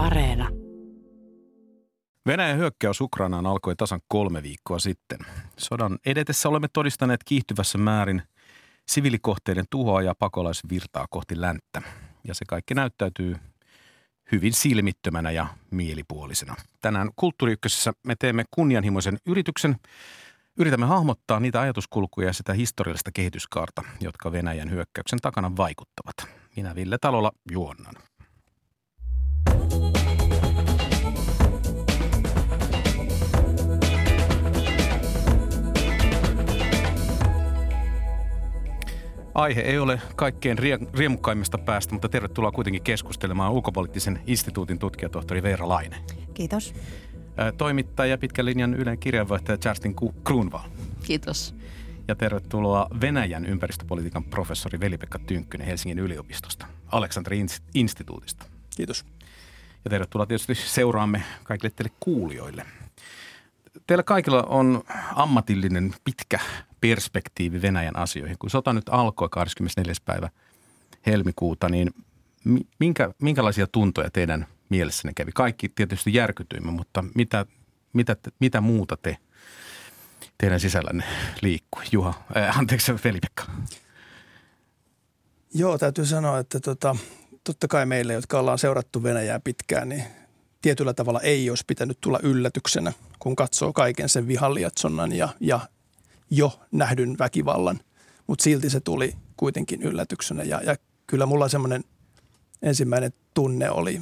Areena. Venäjän hyökkäys Ukrainaan alkoi tasan kolme viikkoa sitten. Sodan edetessä olemme todistaneet kiihtyvässä määrin sivilikohteiden tuhoa ja pakolaisvirtaa kohti länttä. Ja se kaikki näyttäytyy hyvin silmittömänä ja mielipuolisena. Tänään Kulttuuri me teemme kunnianhimoisen yrityksen. Yritämme hahmottaa niitä ajatuskulkuja ja sitä historiallista kehityskaarta, jotka Venäjän hyökkäyksen takana vaikuttavat. Minä Ville Talola juonnan. Aihe ei ole kaikkein riemukkaimmista päästä, mutta tervetuloa kuitenkin keskustelemaan ulkopoliittisen instituutin tutkijatohtori Veera Laine. Kiitos. Toimittaja pitkän linjan Ylen kirjanvaihtaja Justin Kruunval. Kiitos. Ja tervetuloa Venäjän ympäristöpolitiikan professori Veli-Pekka Tynkkynen Helsingin yliopistosta, Aleksanteri instituutista. Kiitos. Ja tervetuloa tietysti seuraamme kaikille teille kuulijoille. Teillä kaikilla on ammatillinen pitkä perspektiivi Venäjän asioihin. Kun sota nyt alkoi 24. päivä helmikuuta, niin minkä, minkälaisia tuntoja teidän mielessänne kävi? Kaikki tietysti järkytyimme, mutta mitä, mitä, mitä muuta te teidän sisällänne liikkui? Juha, äh, anteeksi Veli-Pekka. Joo, täytyy sanoa, että tota, totta kai meille, jotka ollaan seurattu Venäjää pitkään, niin tietyllä tavalla ei olisi pitänyt tulla yllätyksenä, kun katsoo kaiken sen vihanliatsonnan ja, ja jo nähdyn väkivallan, mutta silti se tuli kuitenkin yllätyksenä ja, ja kyllä mulla semmoinen ensimmäinen tunne oli,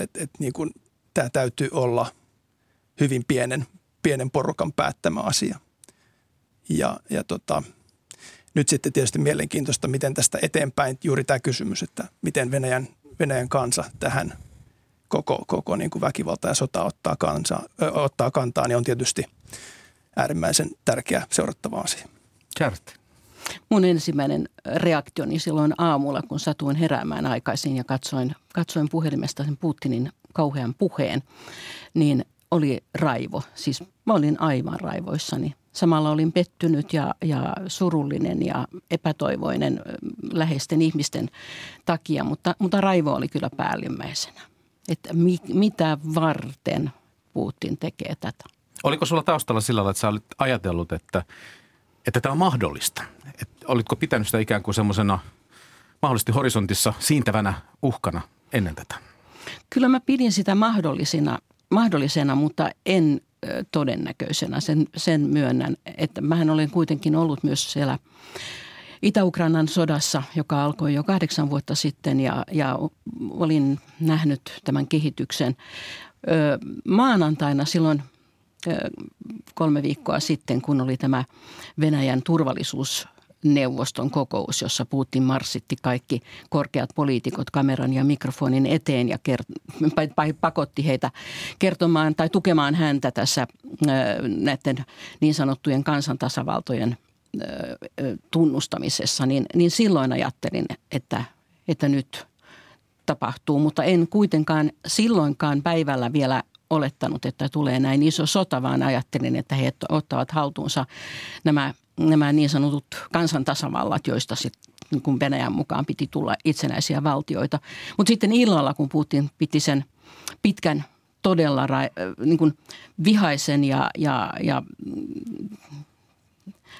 että, että niin kuin tämä täytyy olla hyvin pienen, pienen porukan päättämä asia. Ja, ja tota, nyt sitten tietysti mielenkiintoista, miten tästä eteenpäin juuri tämä kysymys, että miten Venäjän, Venäjän kansa tähän koko, koko niin kuin väkivalta ja sota ottaa, kansa, ö, ottaa kantaa, niin on tietysti – äärimmäisen tärkeä seurattava asia. Kärti. Mun ensimmäinen reaktioni silloin aamulla, kun satuin heräämään aikaisin ja katsoin, katsoin puhelimesta sen Putinin kauhean puheen, niin oli raivo. Siis mä olin aivan raivoissani. Samalla olin pettynyt ja, ja surullinen ja epätoivoinen läheisten ihmisten takia, mutta, mutta raivo oli kyllä päällimmäisenä. Että mi, mitä varten Putin tekee tätä? Oliko sulla taustalla sillä tavalla, että sä olit ajatellut, että, että tämä on mahdollista? Et olitko pitänyt sitä ikään kuin semmoisena mahdollisesti horisontissa siintävänä uhkana ennen tätä? Kyllä mä pidin sitä mahdollisena, mahdollisena mutta en todennäköisenä. Sen, sen myönnän, että mähän olen kuitenkin ollut myös siellä Itä-Ukrainan sodassa, joka alkoi jo kahdeksan vuotta sitten ja, ja olin nähnyt tämän kehityksen. Ö, maanantaina silloin kolme viikkoa sitten, kun oli tämä Venäjän turvallisuusneuvoston kokous, jossa Putin marssitti kaikki korkeat poliitikot kameran ja mikrofonin eteen ja kert- pakotti heitä kertomaan tai tukemaan häntä tässä näiden niin sanottujen kansantasavaltojen tunnustamisessa, niin, niin silloin ajattelin, että, että nyt tapahtuu, mutta en kuitenkaan silloinkaan päivällä vielä olettanut, että tulee näin iso sota, vaan ajattelin, että he ottavat haltuunsa nämä, nämä niin sanotut kansantasavallat, joista sitten niin kun Venäjän mukaan piti tulla itsenäisiä valtioita. Mutta sitten illalla, kun Putin piti sen pitkän todella niin kuin vihaisen ja, ja, ja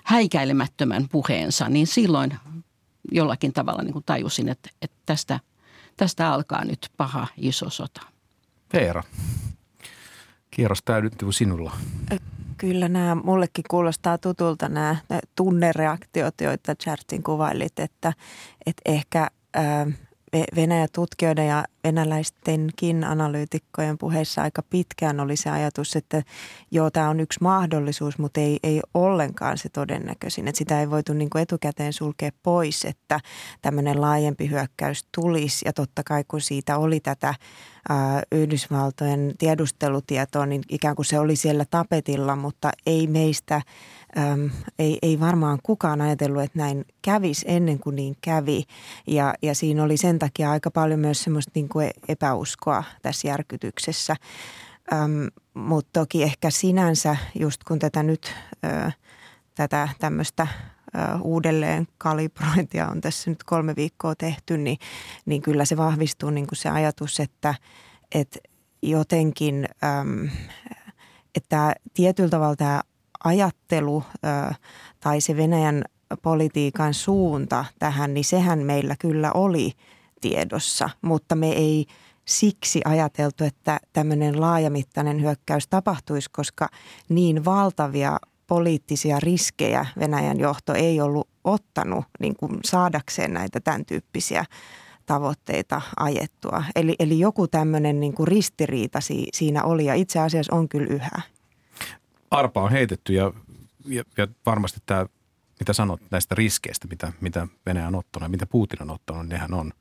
häikäilemättömän puheensa, niin silloin jollakin tavalla niin kuin tajusin, että, että tästä, tästä alkaa nyt paha iso sota. Veera, Kierros täydyttyy sinulla. Kyllä nämä mullekin kuulostaa tutulta nämä tunnereaktiot, joita Chartin kuvailit, että, että ehkä ää, Venäjä-tutkijoiden ja venäläistenkin analyytikkojen puheissa aika pitkään oli se ajatus, että joo, tämä on yksi mahdollisuus, mutta ei, ei ollenkaan se todennäköisin. Että sitä ei voitu niin kuin etukäteen sulkea pois, että tämmöinen laajempi hyökkäys tulisi. Ja totta kai kun siitä oli tätä ää, Yhdysvaltojen tiedustelutietoa, niin ikään kuin se oli siellä tapetilla, mutta ei meistä – äm, ei, ei varmaan kukaan ajatellut, että näin kävisi ennen kuin niin kävi. Ja, ja siinä oli sen takia aika paljon myös semmoista niin kuin epäuskoa tässä järkytyksessä. Äm, Mutta toki ehkä sinänsä, just kun tätä nyt, ö, tätä tämmöistä uudelleen kalibrointia on tässä nyt kolme viikkoa tehty, niin, niin kyllä se vahvistuu niin kuin se ajatus, että, että jotenkin, että tietyllä tavalla tämä ajattelu tai se Venäjän politiikan suunta tähän, niin sehän meillä kyllä oli tiedossa, mutta me ei siksi ajateltu, että tämmöinen laajamittainen hyökkäys tapahtuisi, koska niin valtavia poliittisia riskejä Venäjän johto ei ollut ottanut niin kuin saadakseen näitä tämän tyyppisiä tavoitteita ajettua. Eli, eli joku tämmöinen niin kuin ristiriita si, siinä oli ja itse asiassa on kyllä yhä. Arpa on heitetty ja, ja, ja varmasti tämä, mitä sanot näistä riskeistä, mitä, mitä Venäjä on ottanut ja mitä Putin on ottanut, nehän on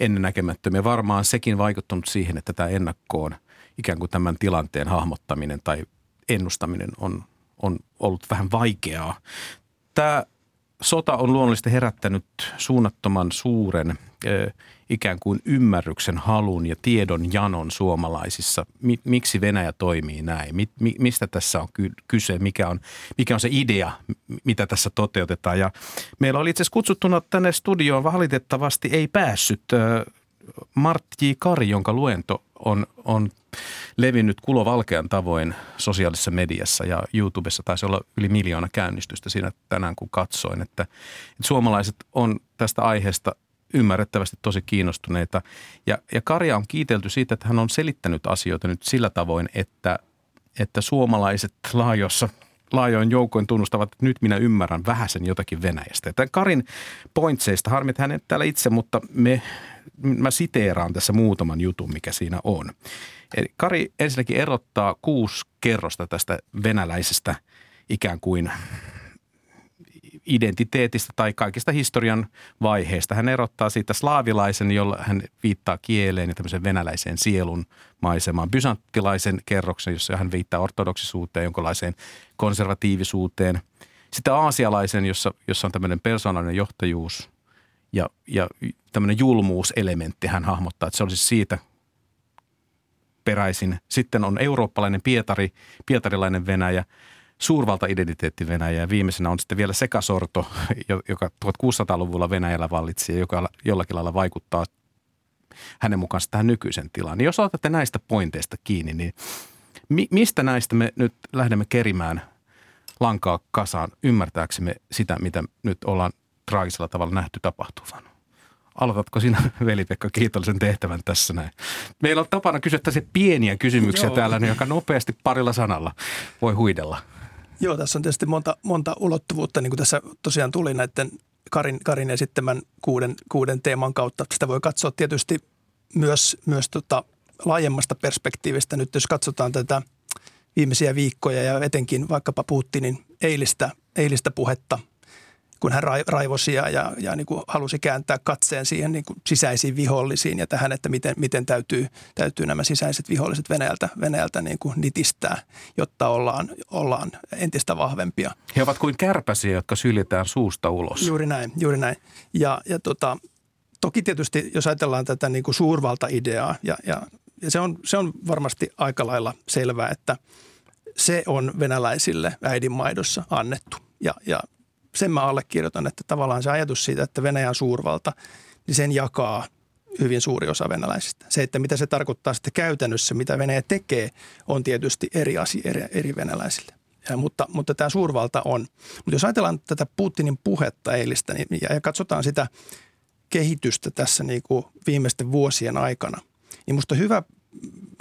ennennäkemättömiä. Varmaan sekin vaikuttanut siihen, että tämä ennakkoon ikään kuin tämän tilanteen hahmottaminen tai ennustaminen on, on ollut vähän vaikeaa. Tämä sota on luonnollisesti herättänyt suunnattoman suuren ikään kuin ymmärryksen halun ja tiedon janon suomalaisissa. Miksi Venäjä toimii näin? Mistä tässä on kyse? Mikä on, mikä on se idea, mitä tässä toteutetaan? Ja meillä oli itse asiassa kutsuttuna tänne studioon valitettavasti ei päässyt Martti. Kari, jonka luento on, on levinnyt kulovalkean tavoin sosiaalisessa mediassa ja YouTubessa taisi olla yli miljoona käynnistystä siinä tänään, kun katsoin, että, että suomalaiset on tästä aiheesta ymmärrettävästi tosi kiinnostuneita. Ja, ja Karja on kiitelty siitä, että hän on selittänyt asioita nyt sillä tavoin, että, että suomalaiset laajossa laajoin joukoin tunnustavat, että nyt minä ymmärrän vähäsen jotakin Venäjästä. Tämän Karin pointseista, harmit hänet täällä itse, mutta me, mä siteeraan tässä muutaman jutun, mikä siinä on. Eli Kari ensinnäkin erottaa kuusi kerrosta tästä venäläisestä ikään kuin identiteetistä tai kaikista historian vaiheista. Hän erottaa siitä slaavilaisen, jolla hän viittaa kieleen ja tämmöisen venäläiseen sielun maisemaan. Bysanttilaisen kerroksen, jossa hän viittaa ortodoksisuuteen, jonkinlaiseen konservatiivisuuteen. Sitten aasialaisen, jossa, jossa on tämmöinen persoonallinen johtajuus ja, ja tämmöinen julmuuselementti hän hahmottaa, että se olisi siitä peräisin. Sitten on eurooppalainen Pietari, pietarilainen Venäjä – suurvalta-identiteetti Venäjä ja viimeisenä on sitten vielä sekasorto, joka 1600-luvulla Venäjällä vallitsi ja joka jollakin lailla vaikuttaa hänen mukaansa tähän nykyisen tilaan. Niin jos otatte näistä pointeista kiinni, niin mi- mistä näistä me nyt lähdemme kerimään lankaa kasaan ymmärtääksemme sitä, mitä nyt ollaan traagisella tavalla nähty tapahtuvan? Aloitatko sinä, Veli-Pekka, kiitollisen tehtävän tässä näin? Meillä on tapana kysyä pieniä kysymyksiä Joo. täällä, joka nopeasti parilla sanalla voi huidella. Joo, tässä on tietysti monta, monta ulottuvuutta, niin kuin tässä tosiaan tuli näiden Karin, Karin esittämän kuuden, kuuden teeman kautta. Sitä voi katsoa tietysti myös, myös tota laajemmasta perspektiivistä. Nyt jos katsotaan tätä viimeisiä viikkoja ja etenkin vaikkapa Putinin eilistä, eilistä puhetta – kun hän raivosi ja, ja, ja niin kuin halusi kääntää katseen siihen niin kuin sisäisiin vihollisiin ja tähän, että miten, miten täytyy, täytyy nämä sisäiset viholliset Venäjältä, Venäjältä niin kuin nitistää, jotta ollaan, ollaan entistä vahvempia. He ovat kuin kärpäsiä, jotka syljetään suusta ulos. Juuri näin, juuri näin. Ja, ja tota, toki tietysti, jos ajatellaan tätä niin kuin suurvalta-ideaa, ja, ja, ja se, on, se on varmasti aika lailla selvää, että se on venäläisille äidinmaidossa annettu. Ja, ja sen mä allekirjoitan, että tavallaan se ajatus siitä, että Venäjä on suurvalta, niin sen jakaa hyvin suuri osa venäläisistä. Se, että mitä se tarkoittaa sitten käytännössä, mitä Venäjä tekee, on tietysti eri asia eri, eri venäläisille. Ja, mutta, mutta tämä suurvalta on. Mutta jos ajatellaan tätä Putinin puhetta eilistä niin, ja, ja katsotaan sitä kehitystä tässä niin kuin viimeisten vuosien aikana, niin musta hyvä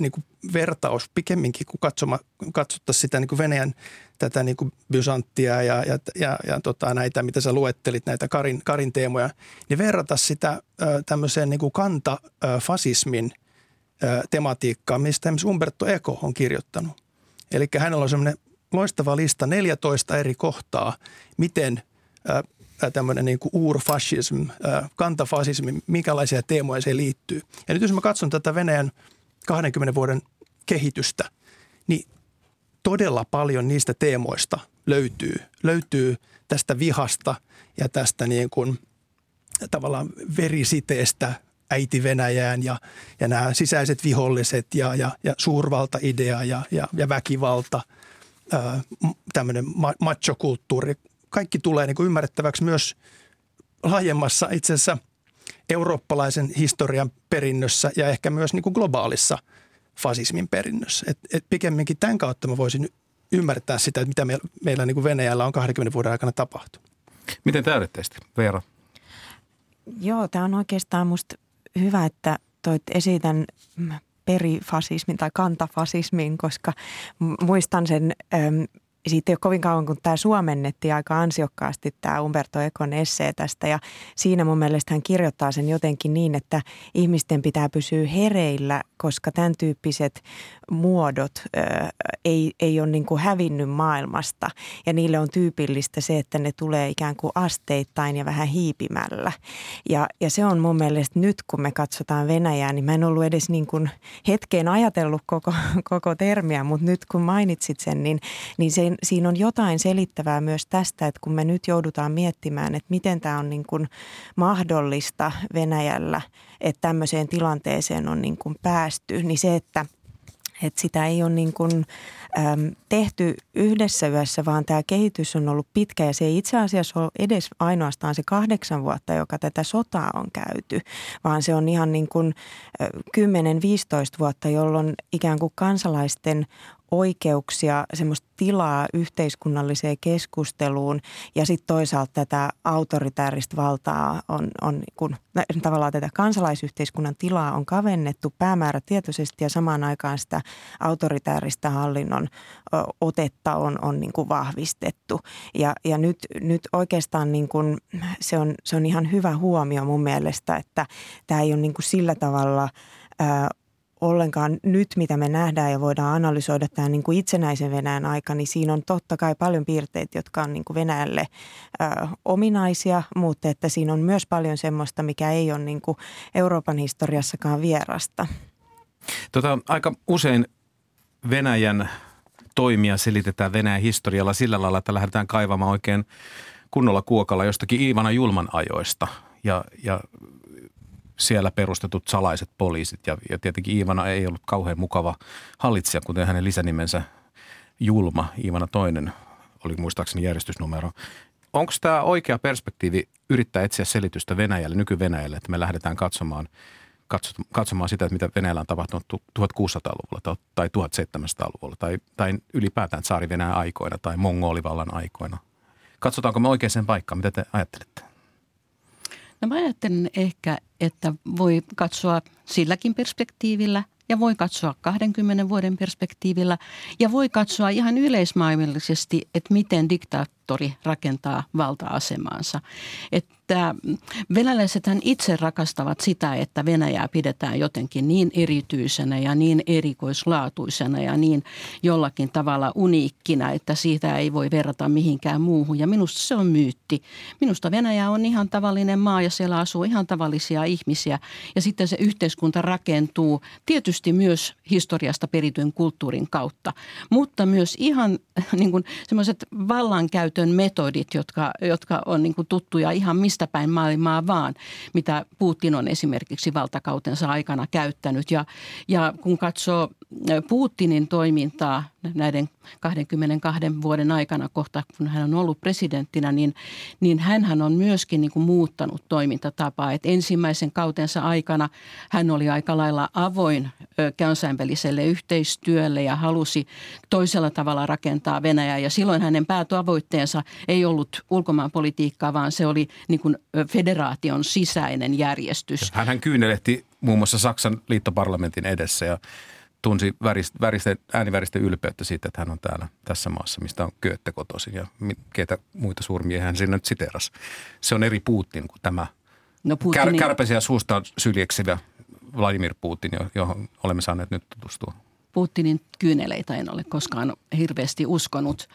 niin kuin vertaus pikemminkin, kun katsoma, katsottaisiin sitä niin kuin Venäjän tätä niin kuin Bysanttia ja, ja, ja, ja tota, näitä, mitä sä luettelit, näitä Karin, Karin teemoja, niin verrata sitä tämmöiseen niin kuin kantafasismin tematiikkaan, mistä esimerkiksi Umberto Eco on kirjoittanut. Eli hänellä on semmoinen loistava lista 14 eri kohtaa, miten tämmöinen niin kuin uurfascism, kantafasismi, minkälaisia teemoja se liittyy. Ja nyt jos mä katson tätä Venäjän – 20 vuoden kehitystä, niin todella paljon niistä teemoista löytyy, löytyy tästä vihasta ja tästä niin kuin tavallaan verisiteestä äiti Venäjään ja, ja nämä sisäiset viholliset ja, ja, ja suurvalta-idea ja, ja, ja väkivalta, tämmöinen machokulttuuri. Kaikki tulee niin kuin ymmärrettäväksi myös laajemmassa itse asiassa – eurooppalaisen historian perinnössä ja ehkä myös niin kuin globaalissa fasismin perinnössä. Et, et pikemminkin tämän kautta mä voisin ymmärtää sitä, että mitä me, meillä niin kuin Venäjällä on 20 vuoden aikana tapahtunut. Miten täydetteisesti, Veera? Joo, tämä on oikeastaan musta hyvä, että toit esitän perifasismin tai kantafasismin, koska muistan sen siitä ei ole kovin kauan, kun tämä suomennettiin aika ansiokkaasti tämä Umberto Econ essee tästä ja siinä mun mielestä hän kirjoittaa sen jotenkin niin, että ihmisten pitää pysyä hereillä, koska tämän tyyppiset muodot ö, ei, ei ole niin kuin hävinnyt maailmasta ja niille on tyypillistä se, että ne tulee ikään kuin asteittain ja vähän hiipimällä. Ja, ja se on mun mielestä nyt, kun me katsotaan Venäjää, niin mä en ollut edes niin kuin hetkeen ajatellut koko, koko termiä, mutta nyt kun mainitsit sen, niin, niin se, siinä on jotain selittävää myös tästä, että kun me nyt joudutaan miettimään, että miten tämä on niin kuin mahdollista Venäjällä, että tämmöiseen tilanteeseen on niin kuin päästy, niin se, että – että sitä ei ole niin kuin, äm, tehty yhdessä yössä, vaan tämä kehitys on ollut pitkä ja se ei itse asiassa ole edes ainoastaan se kahdeksan vuotta, joka tätä sotaa on käyty, vaan se on ihan niin kuin 10-15 vuotta, jolloin ikään kuin kansalaisten oikeuksia, semmoista tilaa yhteiskunnalliseen keskusteluun ja sitten toisaalta tätä autoritääristä valtaa on, on kun, tavallaan tätä kansalaisyhteiskunnan tilaa on kavennettu päämäärätietoisesti ja samaan aikaan sitä autoritääristä hallinnon otetta on, on niin kuin vahvistettu. Ja, ja nyt, nyt oikeastaan niin kuin se, on, se on ihan hyvä huomio mun mielestä, että tämä ei ole niin kuin sillä tavalla ollenkaan nyt, mitä me nähdään ja voidaan analysoida tämän niin kuin itsenäisen Venäjän aika, niin siinä on totta kai paljon piirteitä, jotka on niin kuin Venäjälle ö, ominaisia, mutta että siinä on myös paljon semmoista, mikä ei ole niin kuin Euroopan historiassakaan vierasta. Tota, aika usein Venäjän toimia selitetään Venäjän historialla sillä lailla, että lähdetään kaivamaan oikein kunnolla kuokalla jostakin Iivana Julman ajoista. Ja, ja siellä perustetut salaiset poliisit. Ja, ja tietenkin Iivana ei ollut kauhean mukava hallitsija, kuten hänen lisänimensä Julma, Iivana toinen oli muistaakseni järjestysnumero. Onko tämä oikea perspektiivi yrittää etsiä selitystä Venäjälle, nyky-Venäjälle, että me lähdetään katsomaan, katsomaan sitä, että mitä Venäjällä on tapahtunut 1600-luvulla tai 1700-luvulla tai, tai ylipäätään saari Venäjän aikoina tai mongolivallan aikoina? Katsotaanko me oikeaan paikkaan? Mitä te ajattelette? No mä ajattelen ehkä, että voi katsoa silläkin perspektiivillä ja voi katsoa 20 vuoden perspektiivillä ja voi katsoa ihan yleismaailmallisesti, että miten diktaattori rakentaa valta-asemaansa. Että että venäläisethän itse rakastavat sitä, että Venäjää pidetään jotenkin niin erityisenä ja niin erikoislaatuisena ja niin jollakin tavalla uniikkina, että siitä ei voi verrata mihinkään muuhun. Ja minusta se on myytti. Minusta Venäjä on ihan tavallinen maa ja siellä asuu ihan tavallisia ihmisiä. Ja sitten se yhteiskunta rakentuu tietysti myös historiasta perityn kulttuurin kautta, mutta myös ihan niin kuin semmoiset vallankäytön metodit, jotka, jotka on niin tuttuja ihan mistä päin maailmaa vaan, mitä Putin on esimerkiksi valtakautensa aikana käyttänyt. Ja, ja kun katsoo Putinin toimintaa näiden 22 vuoden aikana kohta, kun hän on ollut presidenttinä, niin, niin hän on myöskin niin kuin muuttanut toimintatapaa. Et ensimmäisen kautensa aikana hän oli aika lailla avoin kansainväliselle yhteistyölle ja halusi toisella tavalla rakentaa Venäjää. Ja silloin hänen päätavoitteensa ei ollut ulkomaanpolitiikkaa, vaan se oli niin kuin federaation sisäinen järjestys. Hän kyynelehti muun muassa Saksan liittoparlamentin edessä ja tunsi väristä, väristä, ääniväristä ylpeyttä siitä, että hän on täällä tässä maassa, mistä on Goethe kotoisin ja keitä muita suurmia hän sinne nyt siteras. Se on eri Putin kuin tämä no Putinin... kär, kärpäisiä suusta syljeksivä Vladimir Putin, johon olemme saaneet nyt tutustua. Putinin kyyneleitä en ole koskaan hirveästi uskonut.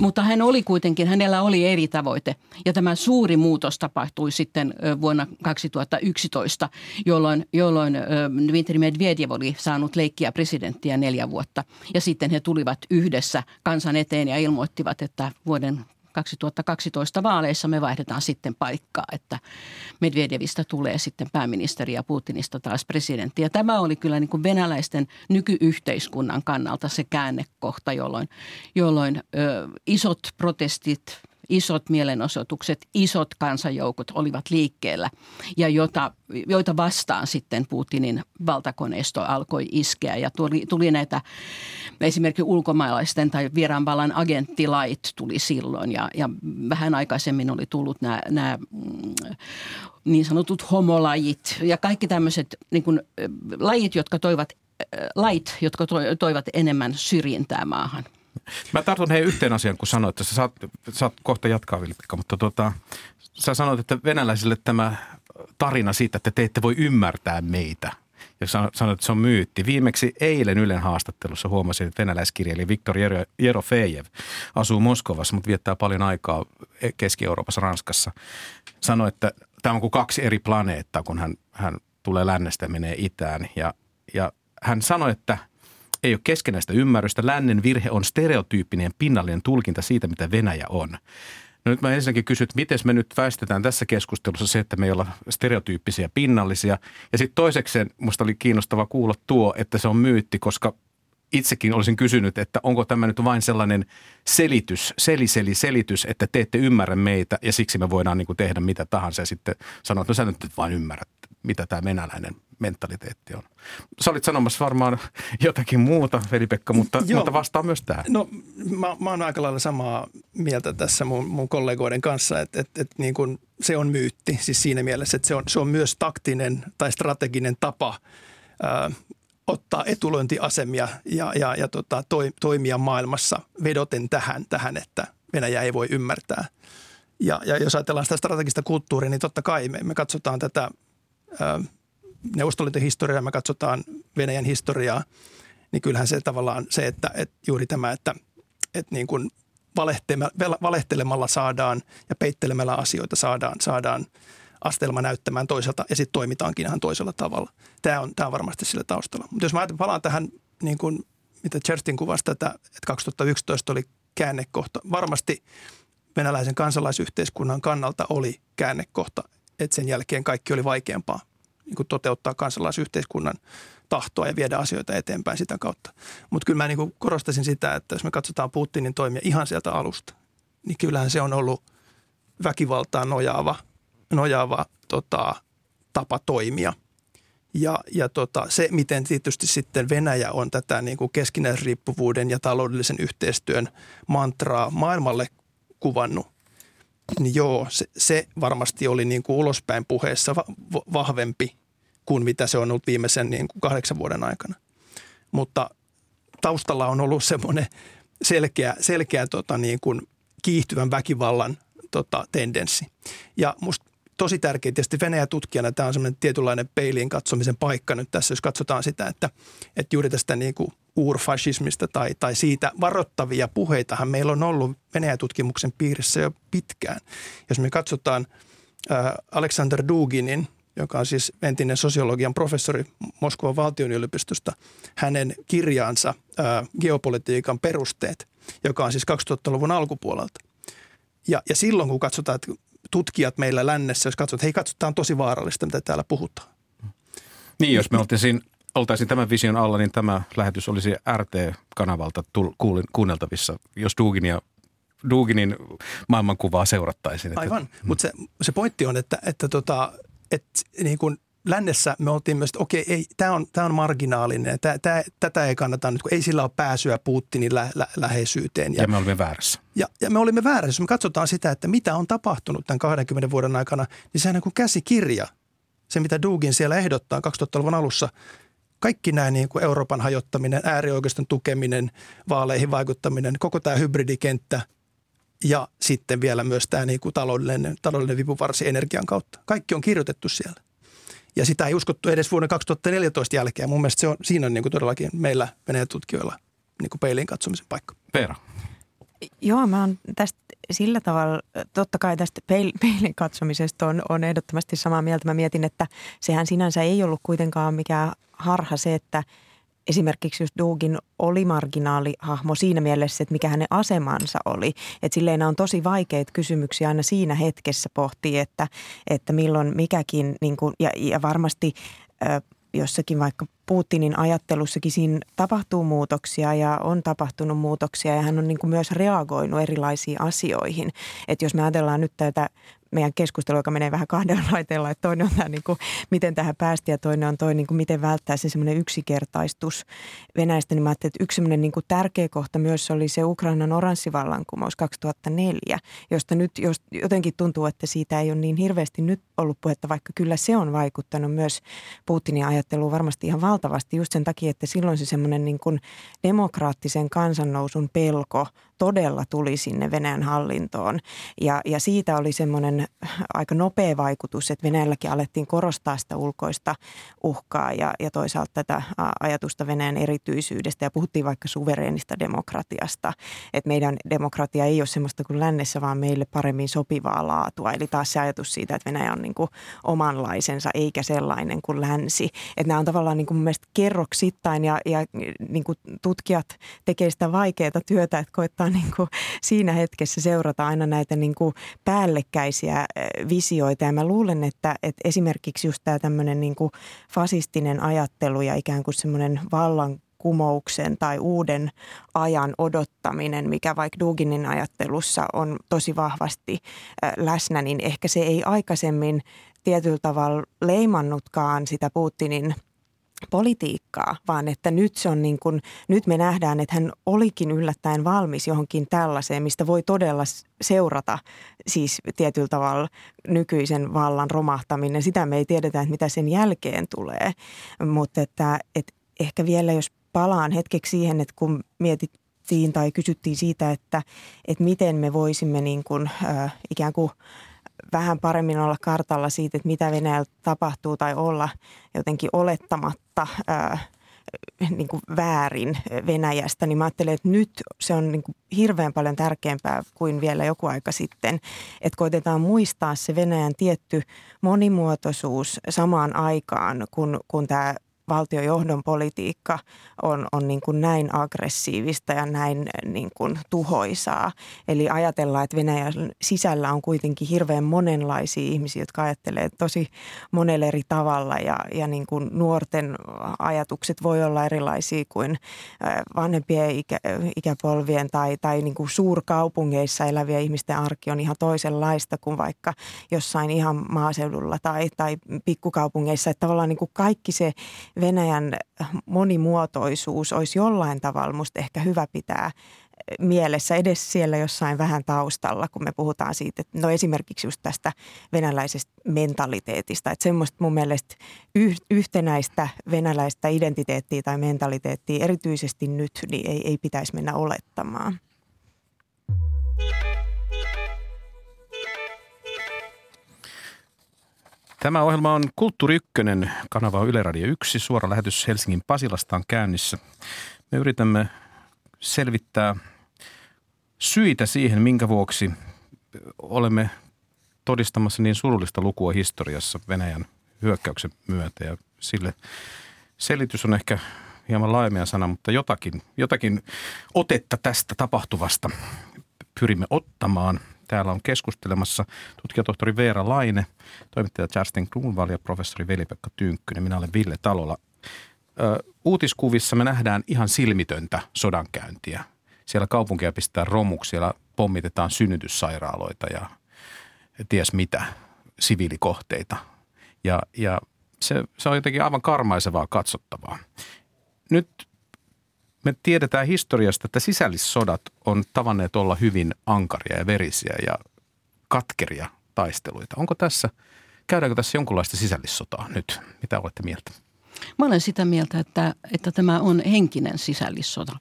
Mutta hän oli kuitenkin, hänellä oli eri tavoite. Ja tämä suuri muutos tapahtui sitten vuonna 2011, jolloin, jolloin Dmitri Medvedev oli saanut leikkiä presidenttiä neljä vuotta. Ja sitten he tulivat yhdessä kansan eteen ja ilmoittivat, että vuoden 2012 vaaleissa me vaihdetaan sitten paikkaa, että Medvedevistä tulee sitten pääministeri ja Putinista taas presidentti. Ja tämä oli kyllä niin kuin venäläisten nykyyhteiskunnan kannalta se käännekohta, jolloin, jolloin ö, isot protestit isot mielenosoitukset, isot kansanjoukot olivat liikkeellä ja jota, joita vastaan sitten Putinin valtakoneisto alkoi iskeä ja tuli, tuli näitä esimerkiksi ulkomaalaisten tai vieraanvallan agenttilait tuli silloin ja, ja vähän aikaisemmin oli tullut nämä, nämä mm, niin sanotut homolajit ja kaikki tämmöiset niin kuin, lajit, jotka toivat, lait, jotka toivat enemmän syrjintää maahan. Mä tartun hei yhteen asian, kun sanoit, että sä saat, saat kohta jatkaa Vilpikka, mutta tota, sä sanoit, että venäläisille tämä tarina siitä, että te ette voi ymmärtää meitä, ja sanoit, että se on myytti. Viimeksi eilen Ylen haastattelussa huomasin, että venäläiskirjailija Viktor Jerofejev asuu Moskovassa, mutta viettää paljon aikaa Keski-Euroopassa, Ranskassa. Sanoi, että tämä on kuin kaksi eri planeettaa, kun hän, hän tulee lännestä ja menee itään. Ja, ja hän sanoi, että ei ole keskenäistä ymmärrystä. Lännen virhe on stereotyyppinen pinnallinen tulkinta siitä, mitä Venäjä on. No nyt mä ensinnäkin kysyn, että miten me nyt väistetään tässä keskustelussa se, että me ei olla stereotyyppisiä pinnallisia. Ja sitten toisekseen musta oli kiinnostava kuulla tuo, että se on myytti, koska itsekin olisin kysynyt, että onko tämä nyt vain sellainen selitys, seliseli selitys, että te ette ymmärrä meitä ja siksi me voidaan niin kuin tehdä mitä tahansa ja sitten sanoa, että no sä nyt vain ymmärrät, mitä tämä venäläinen mentaliteetti on. Sä olit sanomassa varmaan jotakin muuta, Veli-Pekka, mutta, Joo. mutta vastaa myös tämä. No mä, mä oon aika lailla samaa mieltä tässä mun, mun kollegoiden kanssa, että, että, että niin kuin se on myytti, siis siinä mielessä, että se on, se on myös taktinen tai strateginen tapa ää, ottaa etulointiasemia ja, ja, ja tota, toi, toimia maailmassa vedoten tähän, tähän, että Venäjä ei voi ymmärtää. Ja, ja jos ajatellaan sitä strategista kulttuuria, niin totta kai me, me katsotaan tätä Neuvostoliiton historiaa, me katsotaan Venäjän historiaa, niin kyllähän se tavallaan se, että, että juuri tämä, että, että niin kuin valehtelemalla saadaan ja peittelemällä asioita saadaan, saadaan – astelma näyttämään toiselta ja sitten toimitaankin ihan toisella tavalla. Tämä on, tämä on varmasti sillä taustalla. Mutta jos mä palaan tähän, niin kuin, mitä Cherstin kuvasi tätä, että 2011 oli käännekohta. Varmasti venäläisen kansalaisyhteiskunnan kannalta oli käännekohta, että sen jälkeen kaikki oli vaikeampaa niin kuin toteuttaa kansalaisyhteiskunnan tahtoa ja viedä asioita eteenpäin sitä kautta. Mutta kyllä mä niin kuin korostaisin sitä, että jos me katsotaan Putinin toimia ihan sieltä alusta, niin kyllähän se on ollut väkivaltaan nojaava – nojaava tota, tapa toimia. Ja, ja tota, se, miten tietysti sitten Venäjä on tätä niin kuin keskinäisriippuvuuden ja taloudellisen yhteistyön mantraa maailmalle kuvannut, niin joo, se, se varmasti oli niin kuin ulospäin puheessa va- vahvempi kuin mitä se on ollut viimeisen niin kuin kahdeksan vuoden aikana. Mutta taustalla on ollut semmoinen selkeä, selkeä tota niin kuin kiihtyvän väkivallan tota, tendenssi. Ja musta tosi tärkeää. Tietysti Venäjä tutkijana tämä on semmoinen tietynlainen peiliin katsomisen paikka nyt tässä, jos katsotaan sitä, että, että juuri tästä niin kuin uurfasismista tai, tai siitä varoittavia puheitahan meillä on ollut Venäjä-tutkimuksen piirissä jo pitkään. Jos me katsotaan äh, Alexander Duginin, joka on siis entinen sosiologian professori Moskovan valtion yliopistosta, hänen kirjaansa äh, Geopolitiikan perusteet, joka on siis 2000-luvun alkupuolelta. Ja, ja silloin kun katsotaan, että tutkijat meillä lännessä, jos katsovat, että hei katsotaan tosi vaarallista, mitä täällä puhutaan. Niin, jos me oltaisiin, oltaisiin tämän vision alla, niin tämä lähetys olisi RT-kanavalta kuunneltavissa, jos Duginia Duginin maailmankuvaa seurattaisiin. Aivan, että, mutta se, se pointti on, että, että, tota, että niin kuin lännessä me oltiin myös, että okei, ei, tämä on, tämä on marginaalinen. Tämä, tämä, tätä ei kannata nyt, kun ei sillä ole pääsyä Putinin lä, lä, läheisyyteen. Ja, ja me olimme väärässä. Ja, ja me olimme väärässä. Jos me katsotaan sitä, että mitä on tapahtunut tämän 20 vuoden aikana, niin sehän on kuin käsikirja. Se, mitä Dugin siellä ehdottaa 2000-luvun alussa, kaikki nämä niin kuin Euroopan hajottaminen, äärioikeiston tukeminen, vaaleihin vaikuttaminen, koko tämä hybridikenttä ja sitten vielä myös tämä niin kuin taloudellinen, taloudellinen vipuvarsi energian kautta. Kaikki on kirjoitettu siellä. Ja sitä ei uskottu edes vuoden 2014 jälkeen. Mun mielestä se on, siinä on niin kuin todellakin meillä Venäjän tutkijoilla niin kuin peiliin katsomisen paikka. Peera. Joo, mä oon tästä sillä tavalla, totta kai tästä peilin katsomisesta on, on ehdottomasti samaa mieltä. Mä mietin, että sehän sinänsä ei ollut kuitenkaan mikään harha se, että – esimerkiksi just Dugin oli marginaalihahmo siinä mielessä, että mikä hänen asemansa oli. Että silleen on tosi vaikeita kysymyksiä aina siinä hetkessä pohtii, että, että milloin mikäkin, niin kuin, ja, ja varmasti jossakin vaikka Putinin ajattelussakin siinä tapahtuu muutoksia ja on tapahtunut muutoksia ja hän on niin kuin myös reagoinut erilaisiin asioihin. Että jos me ajatellaan nyt tätä meidän keskustelu, joka menee vähän kahdella raiteella, että toinen on tämä, niin kuin, miten tähän päästi ja toinen on toinen, niin kuin, miten välttää se semmoinen yksikertaistus Venäjästä, niin mä ajattelin, että yksi semmoinen niin kuin tärkeä kohta myös oli se Ukrainan oranssivallankumous 2004, josta nyt jotenkin tuntuu, että siitä ei ole niin hirveästi nyt ollut puhetta, vaikka kyllä se on vaikuttanut myös Putinin ajatteluun varmasti ihan valtavasti just sen takia, että silloin se semmoinen niin kuin demokraattisen kansannousun pelko todella tuli sinne Venäjän hallintoon. Ja, ja siitä oli semmoinen aika nopea vaikutus, että Venäjälläkin alettiin korostaa sitä ulkoista uhkaa ja, ja toisaalta tätä ajatusta Venäjän erityisyydestä. Ja puhuttiin vaikka suvereenista demokratiasta, että meidän demokratia ei ole semmoista kuin lännessä, vaan meille paremmin sopivaa laatua. Eli taas se ajatus siitä, että Venäjä on niin kuin omanlaisensa eikä sellainen kuin länsi. Että nämä on tavallaan niin kuin mun mielestä kerroksittain ja, ja niin kuin tutkijat tekee sitä vaikeaa työtä, että koittaa niin kuin siinä hetkessä seurata aina näitä niin kuin päällekkäisiä visioita. Ja mä luulen, että, että esimerkiksi just tämä tämmöinen niin kuin fasistinen ajattelu ja ikään kuin semmoinen vallan kumouksen tai uuden ajan odottaminen, mikä vaikka Duginin ajattelussa on tosi vahvasti läsnä, niin ehkä se ei aikaisemmin tietyllä tavalla leimannutkaan sitä Putinin – politiikkaa, vaan että nyt, se on niin kuin, nyt me nähdään, että hän olikin yllättäen valmis johonkin tällaiseen, mistä voi todella seurata siis tietyllä tavalla nykyisen vallan romahtaminen. Sitä me ei tiedetä, että mitä sen jälkeen tulee, mutta että, että ehkä vielä jos palaan hetkeksi siihen, että kun mietittiin tai kysyttiin siitä, että, että miten me voisimme niin kuin, äh, ikään kuin – vähän paremmin olla kartalla siitä, että mitä Venäjällä tapahtuu tai olla jotenkin olettamatta ää, niin kuin väärin Venäjästä, niin mä ajattelen, että nyt se on niin kuin hirveän paljon tärkeämpää kuin vielä joku aika sitten, että koitetaan muistaa se Venäjän tietty monimuotoisuus samaan aikaan, kun, kun tämä valtiojohdon politiikka on, on niin kuin näin aggressiivista ja näin niin kuin tuhoisaa. Eli ajatellaan, että Venäjän sisällä on kuitenkin hirveän monenlaisia ihmisiä, jotka ajattelee tosi monella eri tavalla ja, ja niin kuin nuorten ajatukset voi olla erilaisia kuin vanhempien ikä, ikäpolvien tai, tai niin kuin suurkaupungeissa eläviä ihmisten arki on ihan toisenlaista kuin vaikka jossain ihan maaseudulla tai, tai pikkukaupungeissa. Että tavallaan niin kuin kaikki se Venäjän monimuotoisuus olisi jollain tavalla musta ehkä hyvä pitää mielessä edes siellä jossain vähän taustalla, kun me puhutaan siitä, no esimerkiksi just tästä venäläisestä mentaliteetista, että semmoista mun mielestä yhtenäistä venäläistä identiteettiä tai mentaliteettia erityisesti nyt, niin ei, ei pitäisi mennä olettamaan. Tämä ohjelma on Kulttuuri Ykkönen, kanava on Yle Radio 1, suora lähetys Helsingin Pasilasta on käynnissä. Me yritämme selvittää syitä siihen, minkä vuoksi olemme todistamassa niin surullista lukua historiassa Venäjän hyökkäyksen myötä. Ja sille selitys on ehkä hieman laajemia sana, mutta jotakin, jotakin otetta tästä tapahtuvasta pyrimme ottamaan – Täällä on keskustelemassa tutkijatohtori Veera Laine, toimittaja Justin Grunwald ja professori Veli-Pekka Tynkkynen. Minä olen Ville Talola. Ö, uutiskuvissa me nähdään ihan silmitöntä sodankäyntiä. Siellä kaupunkia pistetään romuksi, siellä pommitetaan synnytyssairaaloita ja ties mitä, siviilikohteita. Ja, ja se, se on jotenkin aivan karmaisevaa katsottavaa. Nyt me tiedetään historiasta, että sisällissodat on tavanneet olla hyvin ankaria ja verisiä ja katkeria taisteluita. Onko tässä, käydäänkö tässä jonkunlaista sisällissotaa nyt? Mitä olette mieltä? Mä olen sitä mieltä, että, että tämä on henkinen sisällissota.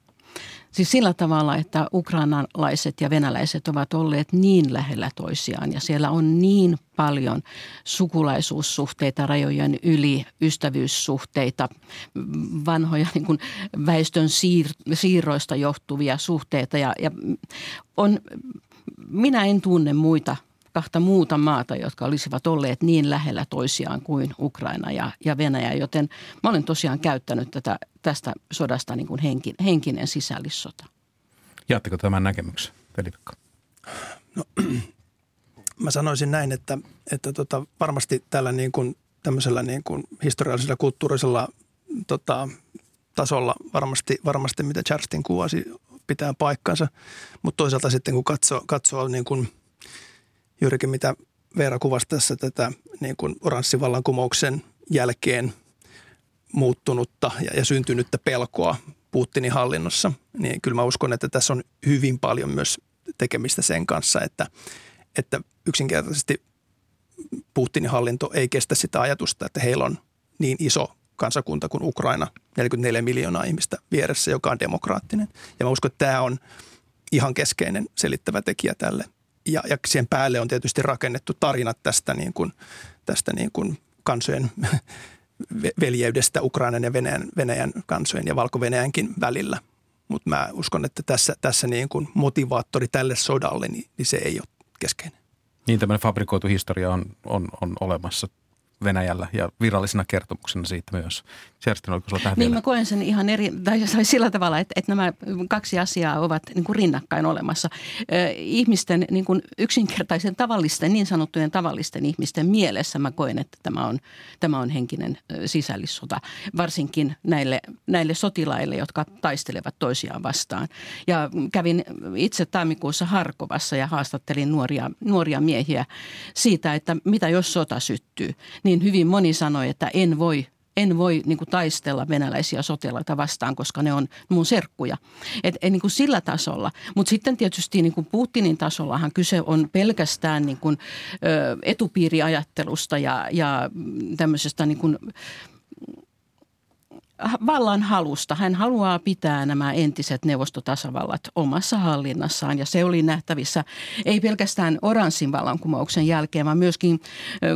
Siis sillä tavalla, että ukrainalaiset ja venäläiset ovat olleet niin lähellä toisiaan ja siellä on niin paljon sukulaisuussuhteita rajojen yli, ystävyyssuhteita, vanhoja niin kuin väestön siir- siirroista johtuvia suhteita ja, ja on, minä en tunne muita – kahta muuta maata, jotka olisivat olleet niin lähellä toisiaan kuin Ukraina ja, ja Venäjä. Joten mä olen tosiaan käyttänyt tätä, tästä sodasta niin kuin henki, henkinen sisällissota. Jaatteko tämän näkemyksen, Pelipekka? No, mä sanoisin näin, että, että tota, varmasti tällä niin kuin tämmöisellä niin kuin historiallisella kulttuurisella tota, tasolla varmasti, varmasti, mitä Charstin kuvasi, pitää paikkansa. Mutta toisaalta sitten kun katsoo, katsoo niin kuin juurikin mitä Veera kuvasi tässä tätä niin kuin oranssivallankumouksen jälkeen muuttunutta ja, ja syntynyttä pelkoa Putinin hallinnossa, niin kyllä mä uskon, että tässä on hyvin paljon myös tekemistä sen kanssa, että, että yksinkertaisesti Putinin hallinto ei kestä sitä ajatusta, että heillä on niin iso kansakunta kuin Ukraina, 44 miljoonaa ihmistä vieressä, joka on demokraattinen. Ja mä uskon, että tämä on ihan keskeinen selittävä tekijä tälle. Ja, ja siihen päälle on tietysti rakennettu tarinat tästä, niin kuin, tästä niin kuin kansojen veljeydestä Ukrainan ja Venäjän, Venäjän kansojen ja Valko-Venäjänkin välillä. Mutta mä uskon, että tässä, tässä niin kuin motivaattori tälle sodalle, niin, niin se ei ole keskeinen. Niin tämmöinen fabrikoitu historia on, on, on olemassa Venäjällä ja virallisena kertomuksena siitä myös. Kerstin, oliko sulla tähän Niin vielä? mä koen sen ihan eri, tai sillä tavalla, että, että nämä kaksi asiaa ovat niin kuin rinnakkain olemassa. Ihmisten niin kuin yksinkertaisen tavallisten, niin sanottujen tavallisten ihmisten mielessä mä koen, että tämä on, tämä on henkinen sisällissota, varsinkin näille, näille sotilaille, jotka taistelevat toisiaan vastaan. Ja kävin itse tammikuussa Harkovassa ja haastattelin nuoria, nuoria miehiä siitä, että mitä jos sota syttyy, niin hyvin moni sanoi, että en voi en voi niin kuin, taistella venäläisiä sotilaita vastaan, koska ne on mun serkkuja. Et, et, niin kuin sillä tasolla. Mutta sitten tietysti niin kuin Putinin tasollahan kyse on pelkästään niin kuin, ö, etupiiriajattelusta ja, ja tämmöisestä niin kuin, vallan halusta. Hän haluaa pitää nämä entiset neuvostotasavallat omassa hallinnassaan ja se oli nähtävissä ei pelkästään oranssin vallankumouksen jälkeen, vaan myöskin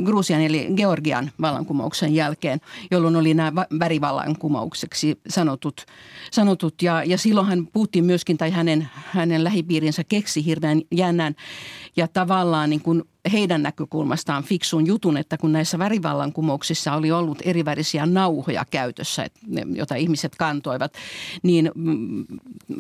Grusian eli Georgian vallankumouksen jälkeen, jolloin oli nämä värivallankumoukseksi sanotut, sanotut ja, ja silloinhan Putin myöskin tai hänen, hänen lähipiirinsä keksi hirveän jännän ja tavallaan niin kuin heidän näkökulmastaan fiksun jutun, että kun näissä värivallankumouksissa oli ollut erivärisiä nauhoja käytössä, joita ihmiset kantoivat, niin mm,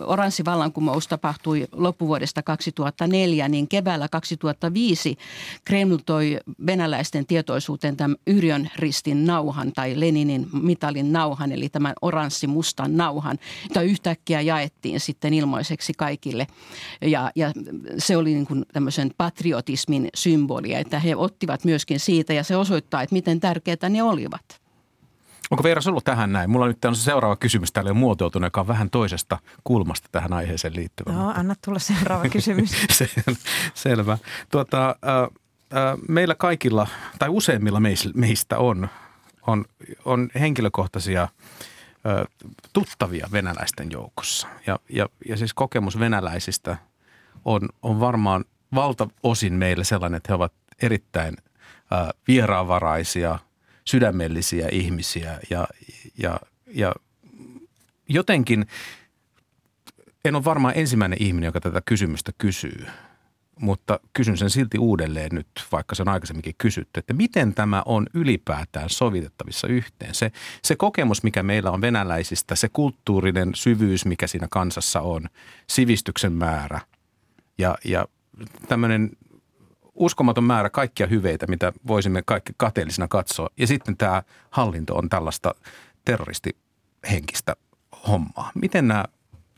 oranssivallankumous tapahtui loppuvuodesta 2004, niin keväällä 2005 Kreml toi venäläisten tietoisuuteen tämän Yrjön ristin nauhan tai Leninin mitalin nauhan, eli tämän oranssi-mustan nauhan, jota yhtäkkiä jaettiin sitten ilmoiseksi kaikille. Ja, ja se oli niin kuin tämmöisen patriotismin syy symbolia, että he ottivat myöskin siitä ja se osoittaa, että miten tärkeitä ne olivat. Onko Veera ollut tähän näin? Mulla nyt on se seuraava kysymys täällä jo muotoutunut, joka on vähän toisesta kulmasta tähän aiheeseen liittyvä. No, anna tulla seuraava kysymys. Sel- selvä. Tuota, äh, äh, meillä kaikilla, tai useimmilla meistä on, on, on henkilökohtaisia äh, tuttavia venäläisten joukossa. Ja, ja, ja siis kokemus venäläisistä on, on varmaan valtaosin meille sellainen, että he ovat erittäin vieraanvaraisia, sydämellisiä ihmisiä ja, ja, ja jotenkin en ole varmaan ensimmäinen ihminen, joka tätä kysymystä kysyy, mutta kysyn sen silti uudelleen nyt, vaikka se on aikaisemminkin kysytty, että miten tämä on ylipäätään sovitettavissa yhteen. Se, se kokemus, mikä meillä on venäläisistä, se kulttuurinen syvyys, mikä siinä kansassa on, sivistyksen määrä ja, ja tämmöinen uskomaton määrä kaikkia hyveitä, mitä voisimme kaikki kateellisina katsoa. Ja sitten tämä hallinto on tällaista terroristihenkistä hommaa. Miten nämä,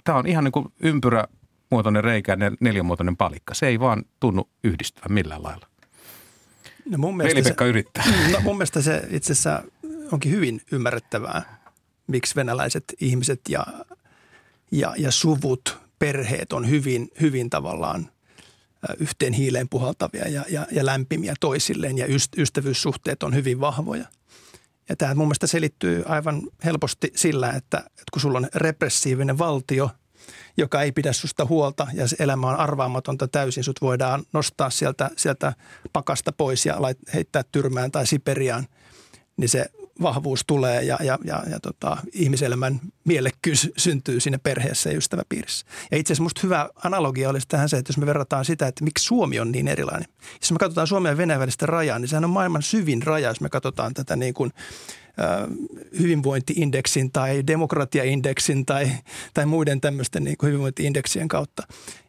tämä on ihan niin kuin ympyrämuotoinen reikä ja neljämuotoinen palikka. Se ei vaan tunnu yhdistyvän millään lailla. No mun Veli-Pekka se, yrittää. No mun mielestä se itse asiassa onkin hyvin ymmärrettävää, miksi venäläiset ihmiset ja, ja, ja suvut, perheet on hyvin, hyvin tavallaan – yhteen hiileen puhaltavia ja, ja, ja lämpimiä toisilleen ja ystävyyssuhteet on hyvin vahvoja. Ja tämä mun mielestä selittyy aivan helposti sillä, että, että kun sulla on repressiivinen valtio, joka ei pidä susta huolta ja se elämä on arvaamatonta täysin, sut voidaan nostaa sieltä, sieltä pakasta pois ja heittää tyrmään tai Siperiaan, niin se vahvuus tulee ja, ja, ja, ja tota, ihmiselämän mielekkyys syntyy siinä perheessä ja ystäväpiirissä. Ja itse asiassa musta hyvä analogia olisi tähän se, että jos me verrataan sitä, että miksi Suomi on niin erilainen. Jos me katsotaan Suomen ja Venäjän välistä rajaa, niin sehän on maailman syvin raja, jos me katsotaan tätä niin kuin hyvinvointiindeksin tai demokratiaindeksin tai, tai muiden tämmöisten niin kuin hyvinvointiindeksien kautta.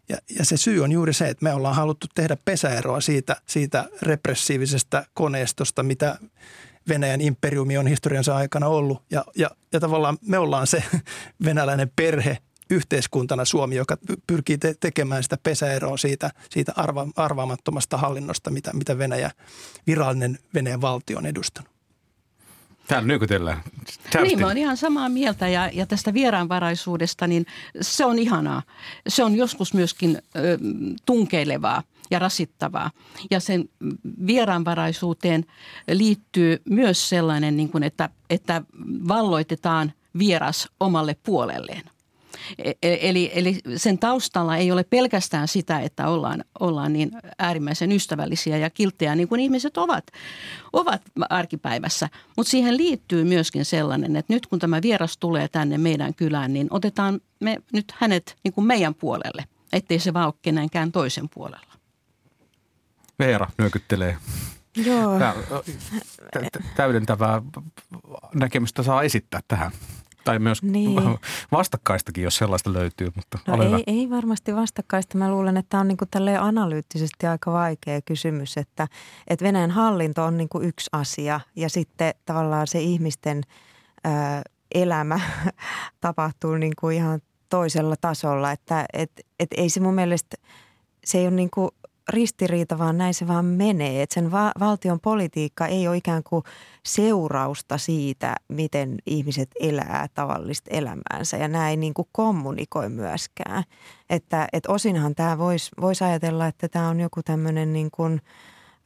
Ja, ja se syy on juuri se, että me ollaan haluttu tehdä pesäeroa siitä, siitä repressiivisestä koneistosta, mitä Venäjän imperiumi on historiansa aikana ollut. Ja, ja, ja tavallaan me ollaan se venäläinen perhe yhteiskuntana Suomi, joka pyrkii te- tekemään sitä pesäeroa siitä, siitä arva, arvaamattomasta hallinnosta, mitä, mitä Venäjä, virallinen Venäjän valtio on edustanut. Täällä nykytellään. Niin, mä oon ihan samaa mieltä ja, ja tästä vieraanvaraisuudesta, niin se on ihanaa. Se on joskus myöskin ö, tunkeilevaa ja rasittavaa. Ja sen vieraanvaraisuuteen liittyy myös sellainen, niin kuin, että, että valloitetaan vieras omalle puolelleen – E, e, eli, eli sen taustalla ei ole pelkästään sitä, että ollaan, ollaan niin äärimmäisen ystävällisiä ja kilttejä niin kuin ihmiset ovat, ovat arkipäivässä. Mutta siihen liittyy myöskin sellainen, että nyt kun tämä vieras tulee tänne meidän kylään, niin otetaan me nyt hänet niin kuin meidän puolelle, ettei se vaan ole kenenkään toisen puolella. Veera nyökyttelee. Joo. Täydentävää näkemystä saa esittää tähän. Tai myös niin. vastakkaistakin, jos sellaista löytyy. Mutta no ei, ei varmasti vastakkaista. Mä luulen, että tämä on niin kuin analyyttisesti aika vaikea kysymys, että, että Venäjän hallinto on niin kuin yksi asia ja sitten tavallaan se ihmisten ö, elämä tapahtuu niin kuin ihan toisella tasolla. Että et, et ei se mun mielestä, se ei ole niin kuin ristiriita, vaan näin se vaan menee. Että sen va- valtion politiikka ei ole ikään kuin seurausta siitä, miten ihmiset elää tavallista elämäänsä. Ja näin ei niin kuin kommunikoi myöskään. Että et osinhan tämä voisi vois ajatella, että tämä on joku tämmöinen niin kuin,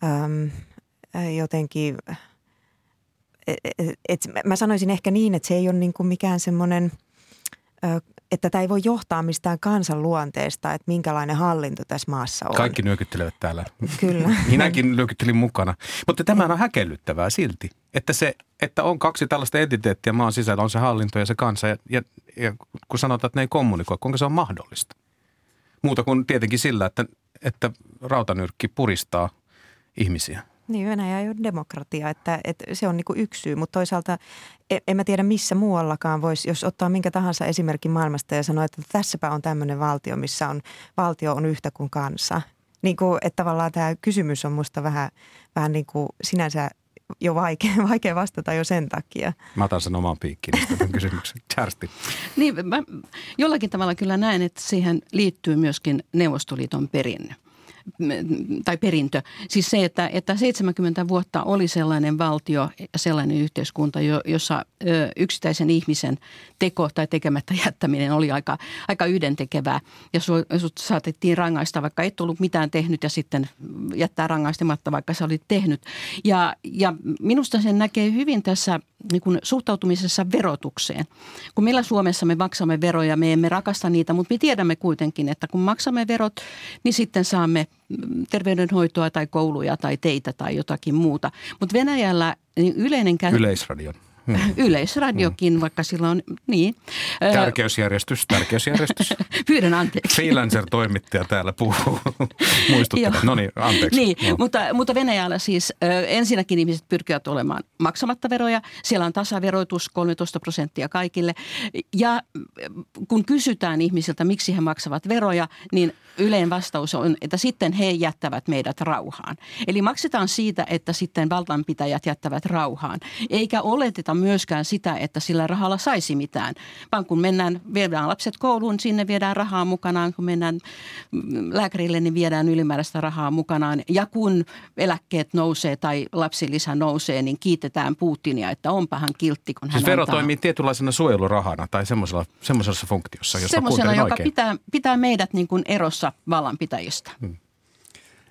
äm, jotenkin et, et, et, mä sanoisin ehkä niin, että se ei ole niin kuin mikään semmoinen että tämä ei voi johtaa mistään kansan luonteesta, että minkälainen hallinto tässä maassa on. Kaikki nyökyttelevät täällä. Kyllä. Minäkin nyökyttelin mukana. Mutta tämä on häkellyttävää silti, että, se, että on kaksi tällaista entiteettiä maan sisällä, on se hallinto ja se kansa. Ja, ja, ja kun sanotaan, että ne ei kommunikoi, kuinka se on mahdollista? Muuta kuin tietenkin sillä, että, että rautanyrkki puristaa ihmisiä. Niin, Venäjä ei ole demokratia, että, että se on niin kuin yksi syy, mutta toisaalta en, en mä tiedä missä muuallakaan voisi, jos ottaa minkä tahansa esimerkin maailmasta ja sanoa, että tässäpä on tämmöinen valtio, missä on, valtio on yhtä kuin kansa. Niin kuin, että tavallaan tämä kysymys on musta vähän, vähän niin kuin sinänsä jo vaikea, vaikea vastata jo sen takia. Mä otan sen oman piikkiin tämän kysymyksen. Charsti. Niin, mä jollakin tavalla kyllä näen, että siihen liittyy myöskin Neuvostoliiton perinne tai perintö. Siis se, että, että 70 vuotta oli sellainen valtio sellainen yhteiskunta, jossa yksittäisen ihmisen teko tai tekemättä jättäminen oli aika, aika yhdentekevää. Ja sut saatettiin rangaista, vaikka et ollut mitään tehnyt ja sitten jättää rangaistamatta, vaikka sä olit tehnyt. Ja, ja minusta sen näkee hyvin tässä niin kuin suhtautumisessa verotukseen. Kun meillä Suomessa me maksamme veroja, me emme rakasta niitä, mutta me tiedämme kuitenkin, että kun maksamme verot, niin sitten saamme terveydenhoitoa tai kouluja tai teitä tai jotakin muuta. Mutta Venäjällä niin yleinen käsitys... Yleisradion. Hmm. Yleisradiokin, hmm. vaikka sillä on, niin. Tärkeysjärjestys, tärkeysjärjestys. Pyydän anteeksi. Freelancer-toimittaja täällä puhuu. Muistuttaa. no niin, anteeksi. Niin, no. mutta, mutta Venäjällä siis ensinnäkin ihmiset pyrkivät olemaan maksamatta veroja. Siellä on tasaveroitus 13 prosenttia kaikille. Ja kun kysytään ihmisiltä, miksi he maksavat veroja, niin yleinen vastaus on, että sitten he jättävät meidät rauhaan. Eli maksetaan siitä, että sitten valtanpitäjät jättävät rauhaan. Eikä oleteta myöskään sitä, että sillä rahalla saisi mitään, vaan kun mennään, viedään lapset kouluun, sinne viedään rahaa mukanaan. Kun mennään lääkärille, niin viedään ylimääräistä rahaa mukanaan. Ja kun eläkkeet nousee tai lapsilisä nousee, niin kiitetään Putinia, että onpa hän kiltti, kun hän siis vero antaa. toimii tietynlaisena suojelurahana tai semmoisella funktiossa, josta Semmoisena, joka pitää, pitää meidät niin kuin erossa erossa vallanpitäjistä? Hmm.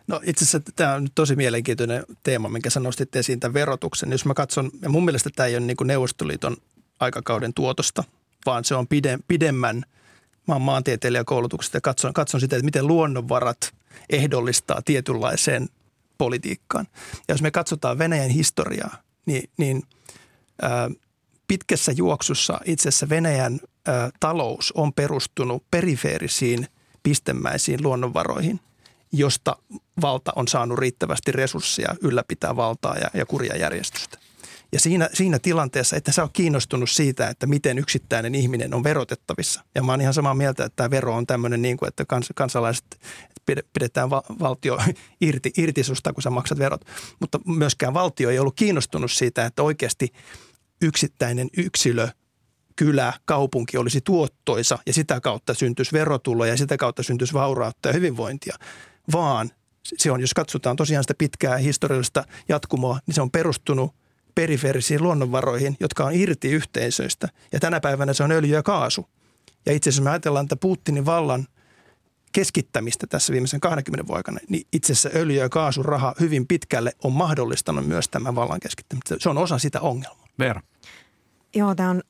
No itse asiassa tämä on tosi mielenkiintoinen teema, minkä sä nostit esiin tämän verotuksen. Jos mä katson, ja mun mielestä tämä ei ole niin kuin Neuvostoliiton aikakauden tuotosta, vaan se on pide, pidemmän maan maantieteilijäkoulutuksesta ja katson, katson sitä, että miten luonnonvarat ehdollistaa tietynlaiseen politiikkaan. Ja jos me katsotaan Venäjän historiaa, niin, niin ää, pitkässä juoksussa itse asiassa Venäjän ää, talous on perustunut perifeerisiin – pistemäisiin luonnonvaroihin, josta valta on saanut riittävästi resursseja ylläpitää valtaa ja, ja kuria järjestystä. Ja siinä, siinä tilanteessa, että sä oot kiinnostunut siitä, että miten yksittäinen ihminen on verotettavissa. Ja mä oon ihan samaa mieltä, että tämä vero on tämmöinen, niin kuin, että kans, kansalaiset pidetään va- valtio irti, irti susta, kun sä maksat verot. Mutta myöskään valtio ei ollut kiinnostunut siitä, että oikeasti yksittäinen yksilö kylä, kaupunki olisi tuottoisa ja sitä kautta syntyisi verotuloja ja sitä kautta syntyisi vaurautta ja hyvinvointia, vaan se on, jos katsotaan tosiaan sitä pitkää historiallista jatkumoa, niin se on perustunut periferisiin luonnonvaroihin, jotka on irti yhteisöistä. Ja tänä päivänä se on öljy ja kaasu. Ja itse asiassa me ajatellaan, että Putinin vallan keskittämistä tässä viimeisen 20 vuoden niin itse asiassa öljy- ja kaasuraha hyvin pitkälle on mahdollistanut myös tämän vallan keskittämistä. Se on osa sitä ongelmaa. Veera. Joo, tämä on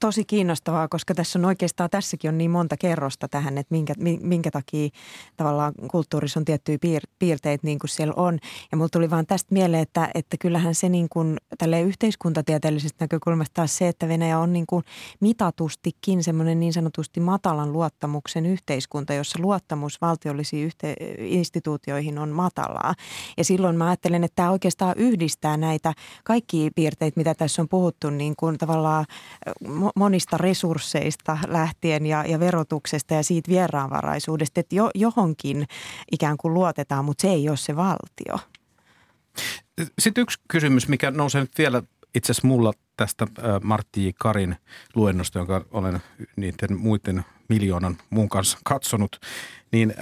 tosi kiinnostavaa, koska tässä on oikeastaan, tässäkin on niin monta kerrosta tähän, että minkä, minkä takia tavallaan kulttuurissa on tiettyjä piir, piirteitä niin kuin siellä on. Ja mulla tuli vaan tästä mieleen, että, että kyllähän se niin kuin yhteiskuntatieteellisestä näkökulmasta taas se, että Venäjä on niin kuin mitatustikin semmoinen niin sanotusti matalan luottamuksen yhteiskunta, jossa luottamus valtiollisiin yhte- instituutioihin on matalaa. Ja silloin mä ajattelen, että tämä oikeastaan yhdistää näitä kaikkia piirteitä, mitä tässä on puhuttu, niin kuin tavallaan monista resursseista lähtien ja, ja verotuksesta ja siitä vieraanvaraisuudesta, että jo, johonkin ikään kuin luotetaan, mutta se ei ole se valtio. Sitten yksi kysymys, mikä nousee nyt vielä itse asiassa mulla tästä Martti J. Karin luennosta, jonka olen niiden muiden miljoonan muun kanssa katsonut, niin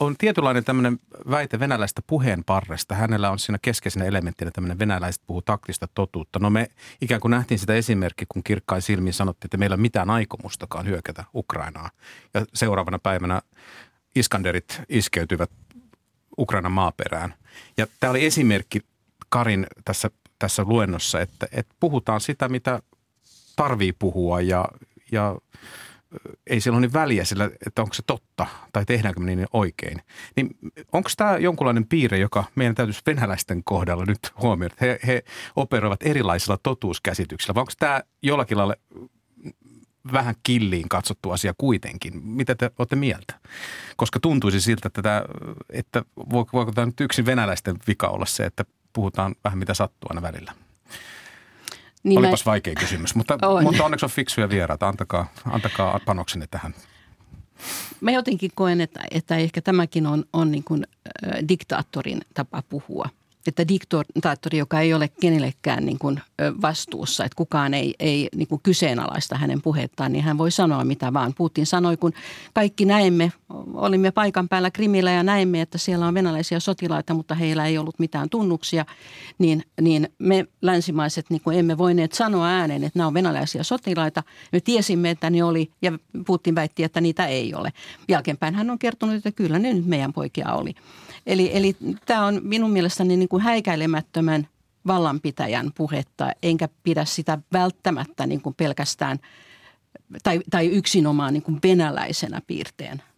on tietynlainen tämmöinen väite venäläistä puheenparresta. Hänellä on siinä keskeisenä elementtinä tämmöinen venäläiset puhuu taktista totuutta. No me ikään kuin nähtiin sitä esimerkki, kun kirkkain silmiin sanottiin, että meillä ei ole mitään aikomustakaan hyökätä Ukrainaa. Ja seuraavana päivänä Iskanderit iskeytyvät Ukrainan maaperään. Ja tämä oli esimerkki Karin tässä, tässä luennossa, että, että puhutaan sitä, mitä tarvii puhua ja, ja – ei sillä ole niin väliä sillä, että onko se totta tai tehdäänkö me niin oikein. Niin onko tämä jonkunlainen piirre, joka meidän täytyisi venäläisten kohdalla nyt huomioida? He, he operoivat erilaisilla totuuskäsityksillä, vai onko tämä jollakin lailla vähän killiin katsottu asia kuitenkin. Mitä te olette mieltä? Koska tuntuisi siltä, että, tämä, että voiko tämä nyt yksin venäläisten vika olla se, että puhutaan vähän mitä sattuu aina välillä? Niin Olipas mä... vaikea kysymys, mutta, on. mutta onneksi on fiksuja vieraita. Antakaa, antakaa panoksenne tähän. Mä jotenkin koen, että, että ehkä tämäkin on, on niin kuin, äh, diktaattorin tapa puhua – että diktaattori, joka ei ole kenellekään niin kuin vastuussa, että kukaan ei, ei niin kuin kyseenalaista hänen puhettaan, niin hän voi sanoa mitä vaan. Putin sanoi, kun kaikki näemme, olimme paikan päällä Krimillä ja näemme, että siellä on venäläisiä sotilaita, mutta heillä ei ollut mitään tunnuksia, niin, niin me länsimaiset niin kuin emme voineet sanoa ääneen, että nämä on venäläisiä sotilaita. Me tiesimme, että ne oli ja Putin väitti, että niitä ei ole. Jälkeenpäin hän on kertonut, että kyllä ne nyt meidän poikia oli. Eli, eli tämä on minun mielestäni niin kuin häikäilemättömän vallanpitäjän puhetta, enkä pidä sitä välttämättä niin kuin pelkästään tai, tai yksinomaan niin kuin venäläisenä piirteenä.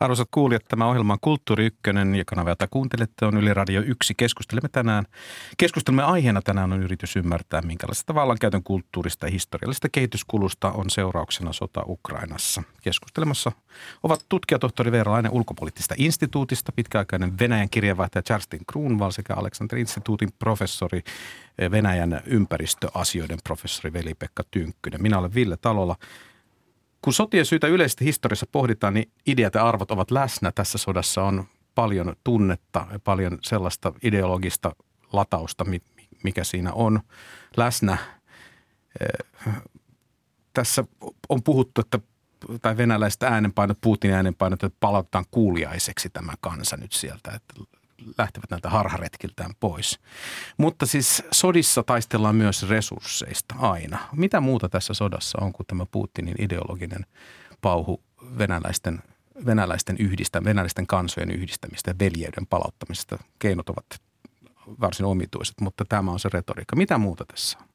Arvoisat kuulijat, tämä ohjelma on Kulttuuri Ykkönen ja kanava, jota kuuntelette, on Yle Radio 1. Keskustelemme tänään. Keskustelemme aiheena tänään on yritys ymmärtää, minkälaista vallankäytön kulttuurista ja historiallisesta kehityskulusta on seurauksena sota Ukrainassa. Keskustelemassa ovat tutkijatohtori Veera Laine ulkopoliittisesta instituutista, pitkäaikainen Venäjän kirjeenvaihtaja Charlestin Kruunval sekä Aleksander Instituutin professori Venäjän ympäristöasioiden professori Veli-Pekka Tynkkynen. Minä olen Ville Talola kun sotien syytä yleisesti historiassa pohditaan, niin ideat ja arvot ovat läsnä. Tässä sodassa on paljon tunnetta ja paljon sellaista ideologista latausta, mikä siinä on läsnä. Eh, tässä on puhuttu, että tai venäläiset äänenpainot, Putinin äänenpainot, että palautetaan kuuliaiseksi tämä kansa nyt sieltä, että lähtevät näiltä harharetkiltään pois. Mutta siis sodissa taistellaan myös resursseista aina. Mitä muuta tässä sodassa on kuin tämä Putinin ideologinen pauhu venäläisten, venäläisten, yhdistä, venäläisten kansojen yhdistämistä ja veljeyden palauttamista. Keinot ovat varsin omituiset, mutta tämä on se retoriikka. Mitä muuta tässä on?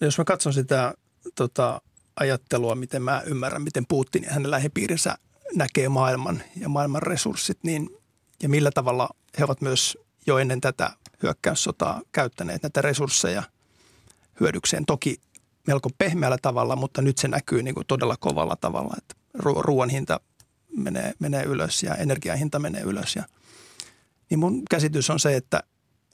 Jos mä katson sitä tota, ajattelua, miten mä ymmärrän, miten Putin ja hänen lähipiirinsä näkee maailman ja maailman resurssit, niin ja millä tavalla he ovat myös jo ennen tätä hyökkäyssotaa käyttäneet näitä resursseja hyödykseen. Toki melko pehmeällä tavalla, mutta nyt se näkyy niin kuin todella kovalla tavalla. Että ruoan hinta menee, menee ylös ja energiahinta menee ylös. Ja, niin mun käsitys on se, että,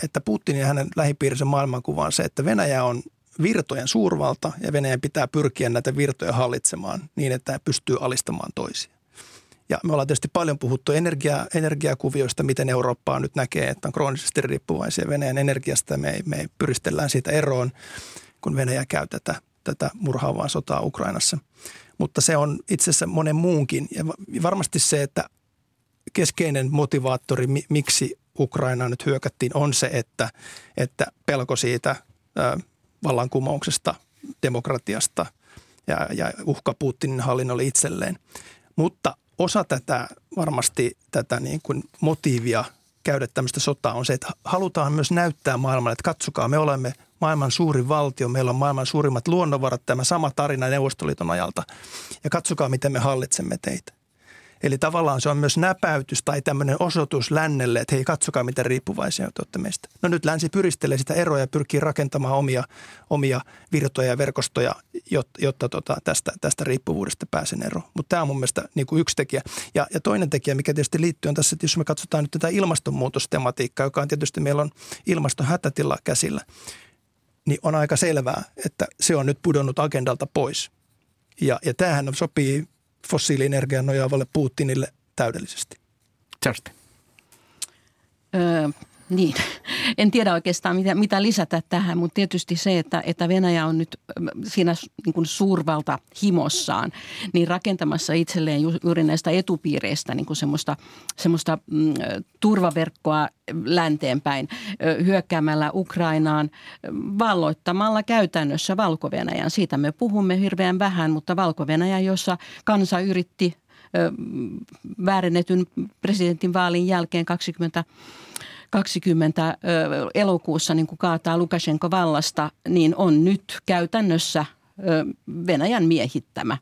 että Putin ja hänen lähipiirinsä maailmankuva on se, että Venäjä on virtojen suurvalta ja Venäjän pitää pyrkiä näitä virtoja hallitsemaan niin, että he pystyy alistamaan toisia. Ja me ollaan tietysti paljon puhuttu energia, energiakuvioista, miten Eurooppaa nyt näkee, että on kroonisesti riippuvaisia Venäjän energiasta. Me, me pyristellään siitä eroon, kun Venäjä käy tätä, tätä murhaavaa sotaa Ukrainassa. Mutta se on itse asiassa monen muunkin. Ja varmasti se, että keskeinen motivaattori, miksi Ukraina nyt hyökättiin, on se, että, että pelko siitä vallankumouksesta, demokratiasta ja, ja uhka Putinin hallinnolle itselleen. Mutta osa tätä varmasti tätä niin kuin motiivia käydä tämmöistä sotaa on se, että halutaan myös näyttää maailmalle, että katsokaa, me olemme maailman suurin valtio, meillä on maailman suurimmat luonnonvarat, tämä sama tarina Neuvostoliiton ajalta. Ja katsokaa, miten me hallitsemme teitä. Eli tavallaan se on myös näpäytys tai tämmöinen osoitus lännelle, että hei katsokaa miten riippuvaisia te olette meistä. No nyt länsi pyristelee sitä eroa ja pyrkii rakentamaan omia, omia virtoja ja verkostoja, jotta, jotta tota, tästä, tästä riippuvuudesta pääsen eroon. Mutta tämä on mun mielestä niin kuin yksi tekijä. Ja, ja toinen tekijä, mikä tietysti liittyy on tässä, että jos me katsotaan nyt tätä ilmastonmuutostematiikkaa, joka on tietysti meillä on ilmastohätätila käsillä, niin on aika selvää, että se on nyt pudonnut agendalta pois. Ja, ja tämähän sopii fossiilienergian nojaavalle Putinille täydellisesti. Öö, niin, en tiedä oikeastaan mitä, mitä lisätä tähän, mutta tietysti se, että, että Venäjä on nyt siinä niin kuin suurvalta himossaan, niin rakentamassa itselleen ju, juuri näistä etupiireistä niin kuin semmoista, semmoista mm, turvaverkkoa länteenpäin hyökkäämällä Ukrainaan, valloittamalla käytännössä valko -Venäjän. Siitä me puhumme hirveän vähän, mutta valko jossa kansa yritti väärennetyn presidentin vaalin jälkeen 20 20 elokuussa niin kuin kaataa Lukashenko vallasta, niin on nyt käytännössä Venäjän miehittämä.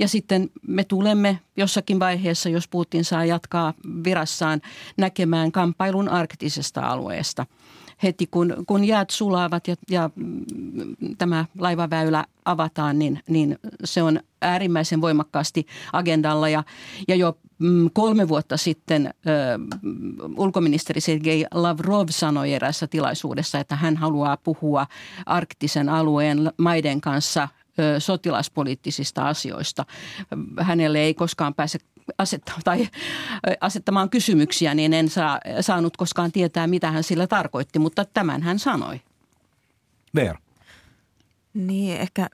Ja sitten me tulemme jossakin vaiheessa, jos Putin saa jatkaa virassaan, näkemään kamppailun arktisesta alueesta – heti kun, kun jäät sulaavat ja, ja tämä laivaväylä avataan, niin, niin se on äärimmäisen voimakkaasti agendalla. Ja, ja jo mm, kolme vuotta sitten ö, ulkoministeri Sergei Lavrov sanoi erässä tilaisuudessa, että hän haluaa puhua arktisen alueen maiden kanssa sotilaspoliittisista asioista. Hänelle ei koskaan pääse asetta, tai asettamaan kysymyksiä, niin en saa, saanut koskaan tietää, mitä hän sillä tarkoitti, mutta tämän hän sanoi. Veera. Niin, ehkä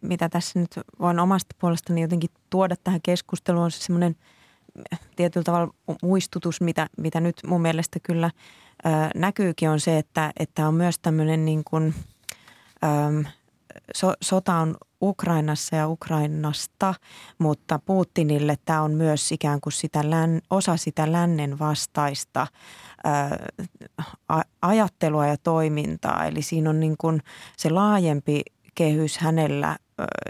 mitä tässä nyt voin omasta puolestani jotenkin tuoda tähän keskusteluun on se semmoinen tietyllä tavalla muistutus, mitä, mitä nyt mun mielestä kyllä ö, näkyykin on se, että, että on myös tämmöinen niin kuin, ö, so, sota on Ukrainassa ja Ukrainasta, mutta Putinille tämä on myös ikään kuin sitä län, osa sitä lännen vastaista ää, ajattelua ja toimintaa. Eli siinä on niin kuin se laajempi kehys hänellä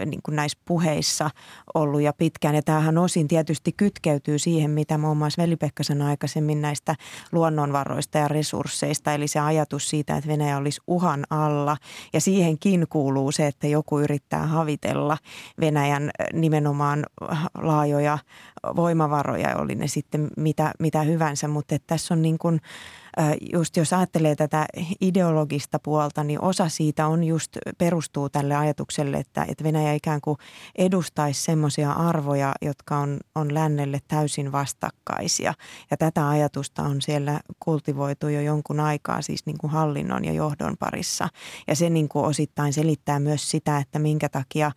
niin kuin näissä puheissa ollut ja pitkään. Ja tämähän osin tietysti kytkeytyy siihen, mitä muun muassa Veli-Pekka sanoi aikaisemmin näistä luonnonvaroista ja resursseista. Eli se ajatus siitä, että Venäjä olisi uhan alla. Ja siihenkin kuuluu se, että joku yrittää havitella Venäjän nimenomaan laajoja voimavaroja, oli ne sitten mitä, mitä hyvänsä. Mutta tässä on niin kuin – just jos ajattelee tätä ideologista puolta, niin osa siitä on just perustuu tälle ajatukselle, että, että Venäjä ikään kuin edustaisi semmoisia arvoja, jotka on, on lännelle täysin vastakkaisia. Ja tätä ajatusta on siellä kultivoitu jo jonkun aikaa siis niin kuin hallinnon ja johdon parissa. Ja se niin kuin osittain selittää myös sitä, että minkä takia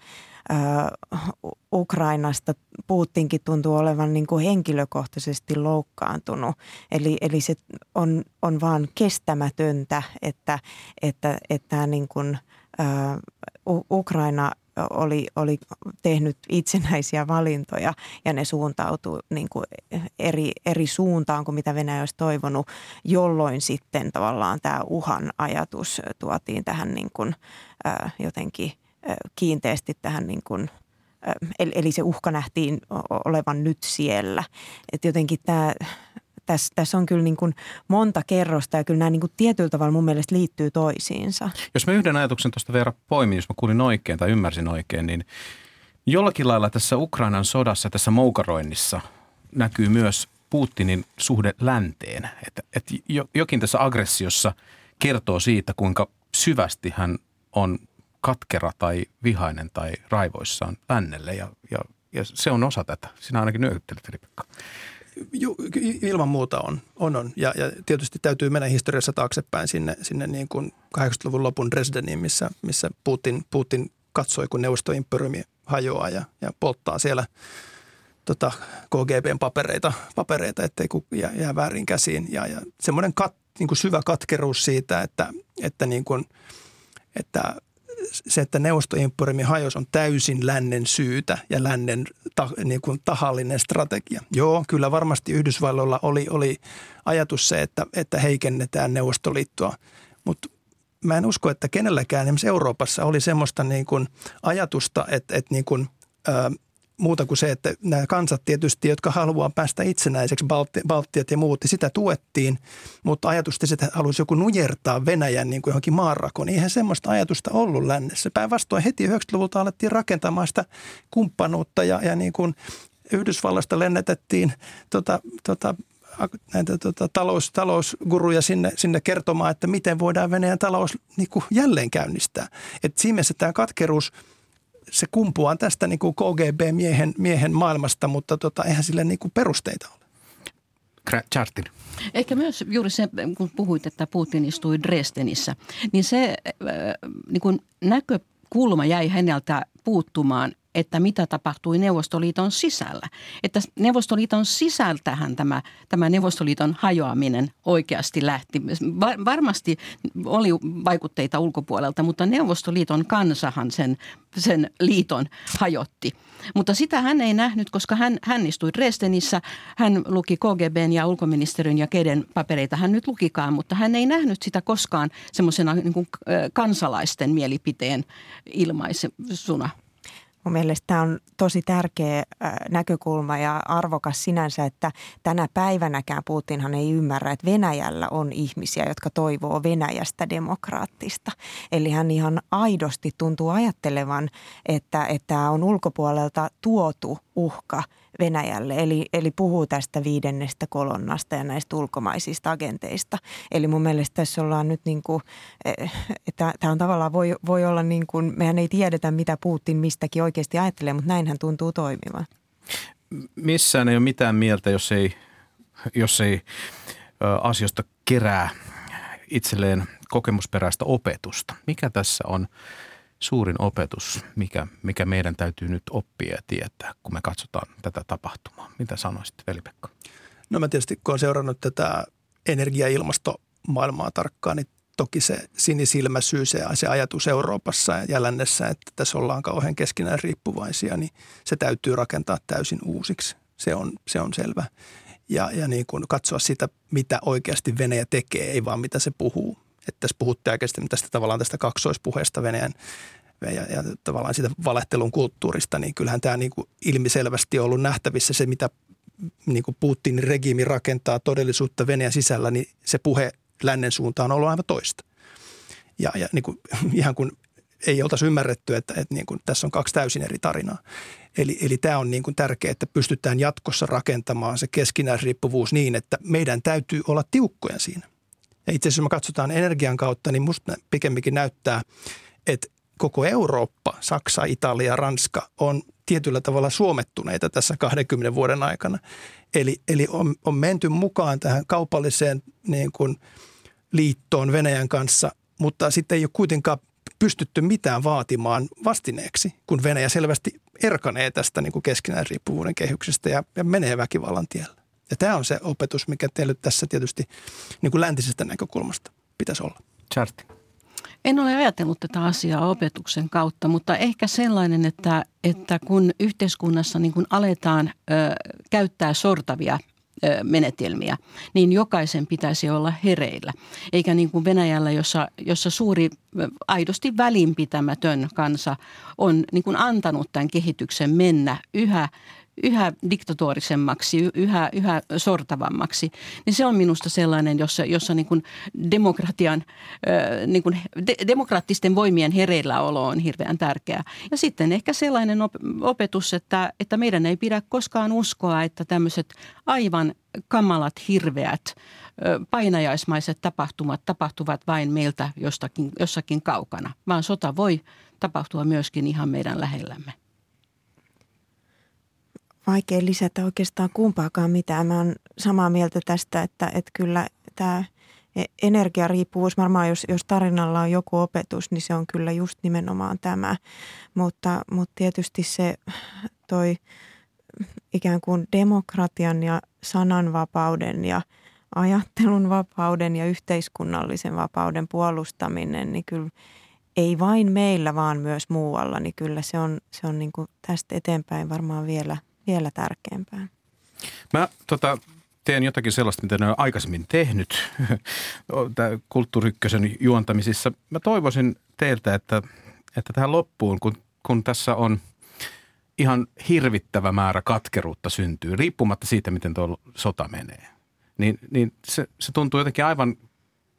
Ukrainasta Putinkin tuntuu olevan niin kuin henkilökohtaisesti loukkaantunut. Eli, eli se on, on vaan kestämätöntä, että, että, että niin kuin, ä, Ukraina oli, oli tehnyt itsenäisiä valintoja ja ne suuntautuu niin kuin eri, eri suuntaan kuin mitä Venäjä olisi toivonut, jolloin sitten tavallaan tämä uhan ajatus tuotiin tähän niin kuin, ä, jotenkin – kiinteästi tähän niin kuin, eli se uhka nähtiin olevan nyt siellä. Että jotenkin tämä, tässä, tässä on kyllä niin kuin monta kerrosta ja kyllä nämä niin kuin tietyllä tavalla mun mielestä liittyy toisiinsa. Jos mä yhden ajatuksen tuosta Veera poimin, jos mä kuulin oikein tai ymmärsin oikein, niin Jollakin lailla tässä Ukrainan sodassa, tässä moukaroinnissa näkyy myös Putinin suhde länteen. Että, että jokin tässä aggressiossa kertoo siitä, kuinka syvästi hän on katkera tai vihainen tai raivoissaan lännelle ja, ja, ja se on osa tätä. Sinä ainakin nyökyttelet, Ripekka. Ju, ilman muuta on. on, on. Ja, ja tietysti täytyy mennä historiassa taaksepäin sinne, sinne niin kuin 80-luvun lopun Dresdeniin, missä, missä Putin, Putin katsoi, kun neuvostoimperiumi hajoaa ja, ja polttaa siellä tota, KGBn papereita, papereita ettei jää, jää väärin käsiin. Ja, ja semmoinen kat, niin kuin syvä katkeruus siitä, että, että, niin kuin, että se, että neuvostoimperiumi hajos on täysin lännen syytä ja lännen ta, niin kuin tahallinen strategia. Joo, kyllä varmasti Yhdysvalloilla oli, oli ajatus se, että, että heikennetään Neuvostoliittoa, mutta mä en usko, että kenelläkään esimerkiksi Euroopassa oli semmoista niin kuin ajatusta, että, että niin kuin, muuta kuin se, että nämä kansat tietysti, jotka haluaa päästä itsenäiseksi, Balti, Baltiat ja muut, niin sitä tuettiin, mutta ajatusta, että haluaisi joku nujertaa Venäjän niin kuin johonkin maanrakoon, niin eihän semmoista ajatusta ollut lännessä. Päinvastoin heti 90-luvulta alettiin rakentamaan sitä kumppanuutta ja, ja niin kuin Yhdysvallasta lennetettiin tota, tota, näitä tota, talous, talousguruja sinne, sinne kertomaan, että miten voidaan Venäjän talous niin kuin jälleen käynnistää. Et siinä mielessä tämä katkeruus, se kumpuaa tästä niin kuin KGB-miehen miehen maailmasta, mutta tota, eihän sille niin kuin perusteita ole. Chartin. Ehkä myös juuri se, kun puhuit, että Putin istui Dresdenissä, niin se äh, niin kuin näkökulma jäi häneltä puuttumaan – että mitä tapahtui Neuvostoliiton sisällä. Että Neuvostoliiton sisältähän tämä, tämä Neuvostoliiton hajoaminen oikeasti lähti. Varmasti oli vaikutteita ulkopuolelta, mutta Neuvostoliiton kansahan sen, sen liiton hajotti. Mutta sitä hän ei nähnyt, koska hän, hän istui Dresdenissä, hän luki KGBn ja ulkoministeriön ja keden papereita hän nyt lukikaan, mutta hän ei nähnyt sitä koskaan semmoisena niin kansalaisten mielipiteen ilmaisuna. Mun mielestä tämä on tosi tärkeä näkökulma ja arvokas sinänsä, että tänä päivänäkään Putinhan ei ymmärrä, että Venäjällä on ihmisiä, jotka toivoo Venäjästä demokraattista. Eli hän ihan aidosti tuntuu ajattelevan, että, että tämä on ulkopuolelta tuotu uhka – Venäjälle. Eli, eli puhuu tästä viidennestä kolonnasta ja näistä ulkomaisista agenteista. Eli mun mielestä tässä ollaan nyt niin kuin, eh, että tämä on tavallaan voi, voi olla niin kuin, mehän ei tiedetä mitä Putin mistäkin oikeasti ajattelee, mutta näinhän tuntuu toimivan. Missään ei ole mitään mieltä, jos ei, jos ei asioista kerää itselleen kokemusperäistä opetusta. Mikä tässä on suurin opetus, mikä, mikä meidän täytyy nyt oppia ja tietää, kun me katsotaan tätä tapahtumaa? Mitä sanoisit, Veli-Pekka? No mä tietysti, kun olen seurannut tätä energia- ja ilmastomaailmaa tarkkaan, niin toki se sinisilmäisyys ja se ajatus Euroopassa ja lännessä, että tässä ollaan kauhean keskinään riippuvaisia, niin se täytyy rakentaa täysin uusiksi. Se on, se on selvä. Ja, ja niin kuin katsoa sitä, mitä oikeasti Venäjä tekee, ei vaan mitä se puhuu. Että tässä puhutte oikeasti tästä tavallaan tästä kaksoispuheesta Venäjän ja, ja tavallaan siitä valehtelun kulttuurista, niin kyllähän tämä niin kuin ilmiselvästi on ollut nähtävissä se, mitä niin kuin Putinin regiimi rakentaa todellisuutta Venäjän sisällä, niin se puhe lännen suuntaan on ollut aivan toista. Ja, ja niin kuin, ihan kun ei oltaisi ymmärretty, että, että niin kuin, tässä on kaksi täysin eri tarinaa. Eli, eli tämä on niin kuin tärkeää, että pystytään jatkossa rakentamaan se keskinäisriippuvuus niin, että meidän täytyy olla tiukkoja siinä. Ja itse asiassa me katsotaan energian kautta, niin musta pikemminkin näyttää, että koko Eurooppa, Saksa, Italia, Ranska on tietyllä tavalla suomettuneita tässä 20 vuoden aikana. Eli, eli on, on menty mukaan tähän kaupalliseen niin kuin liittoon Venäjän kanssa, mutta sitten ei ole kuitenkaan pystytty mitään vaatimaan vastineeksi, kun Venäjä selvästi erkanee tästä niin kuin keskinäisriippuvuuden kehyksestä ja, ja menee väkivallan tiellä. Ja tämä on se opetus, mikä teille tässä tietysti niin kuin läntisestä näkökulmasta pitäisi olla. Charti. En ole ajatellut tätä asiaa opetuksen kautta, mutta ehkä sellainen, että, että kun yhteiskunnassa niin kun aletaan ö, käyttää sortavia ö, menetelmiä, niin jokaisen pitäisi olla hereillä. Eikä niin kuin Venäjällä, jossa, jossa suuri aidosti välinpitämätön kansa on niin kuin antanut tämän kehityksen mennä yhä yhä diktatorisemmaksi, yhä, yhä sortavammaksi, niin se on minusta sellainen, jossa, jossa niin kuin demokratian, niin kuin de, demokraattisten voimien hereilläolo on hirveän tärkeää. Ja sitten ehkä sellainen opetus, että, että meidän ei pidä koskaan uskoa, että tämmöiset aivan kamalat, hirveät, painajaismaiset tapahtumat tapahtuvat vain meiltä jostakin, jossakin kaukana, vaan sota voi tapahtua myöskin ihan meidän lähellämme vaikea lisätä oikeastaan kumpaakaan mitään. Mä oon samaa mieltä tästä, että, että kyllä tämä e-, energiariippuvuus, varmaan jos, jos tarinalla on joku opetus, niin se on kyllä just nimenomaan tämä. Mutta, mutta tietysti se toi ikään kuin demokratian ja sananvapauden ja ajattelun vapauden ja yhteiskunnallisen vapauden puolustaminen, niin kyllä ei vain meillä, vaan myös muualla, niin kyllä se on, se on niin kuin tästä eteenpäin varmaan vielä vielä tärkeämpää. Mä tota, teen jotakin sellaista, mitä ne on aikaisemmin tehnyt kulttuurikkösen juontamisissa. Mä toivoisin teiltä, että, että tähän loppuun, kun, kun tässä on ihan hirvittävä määrä katkeruutta syntyy, riippumatta siitä, miten tuo sota menee, niin, niin se, se tuntuu jotenkin aivan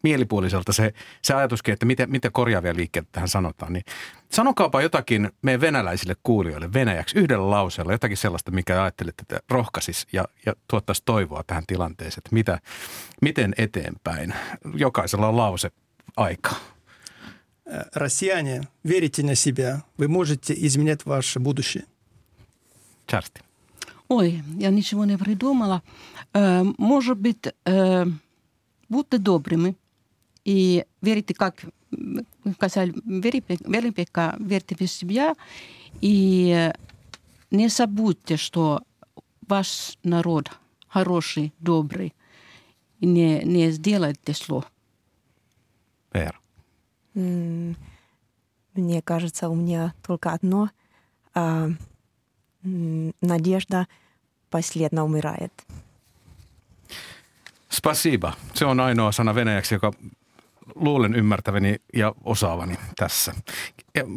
mielipuoliselta se, se ajatuskin, että miten, miten korjaavia liikkeitä tähän sanotaan. Niin sanokaapa jotakin meidän venäläisille kuulijoille venäjäksi yhdellä lauseella, jotakin sellaista, mikä ajattelette, että rohkaisis ja, ja tuottaisi toivoa tähän tilanteeseen, että mitä, miten eteenpäin. Jokaisella on lause aika. Россияне, верите на себя, вы можете изменять ваше будущее. Черсти. Ой, я ничего не придумала. Э, может быть, э, будьте добрыми – И верите, как сказали, Велипека, верьте в себя. И не забудьте, что ваш народ хороший, добрый. И не, не сделайте зло. Вера. Мне кажется, у меня только одно. А, надежда последно умирает. Spasiba. Se on ainoa sana venäjäksi, joka luulen ymmärtäväni ja osaavani tässä.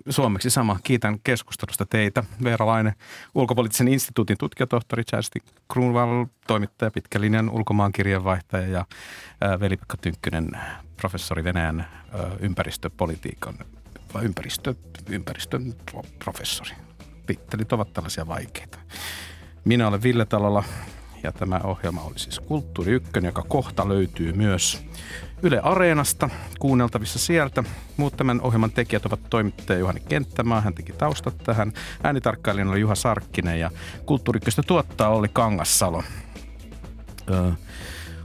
Suomeksi sama. Kiitän keskustelusta teitä. Veera Laine, ulkopoliittisen instituutin tutkijatohtori, Charsti Kruunval, toimittaja, pitkälinjan ulkomaankirjeenvaihtaja ja Veli-Pekka Tynkkynen, professori Venäjän ympäristöpolitiikan vai ympäristö, ympäristön professori. Tittelit ovat tällaisia vaikeita. Minä olen Ville Talolla ja tämä ohjelma oli siis Kulttuuri Ykkönen, joka kohta löytyy myös Yle Areenasta, kuunneltavissa sieltä. Muut tämän ohjelman tekijät ovat toimittaja Juhani Kenttämaa, hän teki taustat tähän. Äänitarkkailijana oli Juha Sarkkinen ja kulttuurikköstä tuottaa oli Kangassalo. Öö.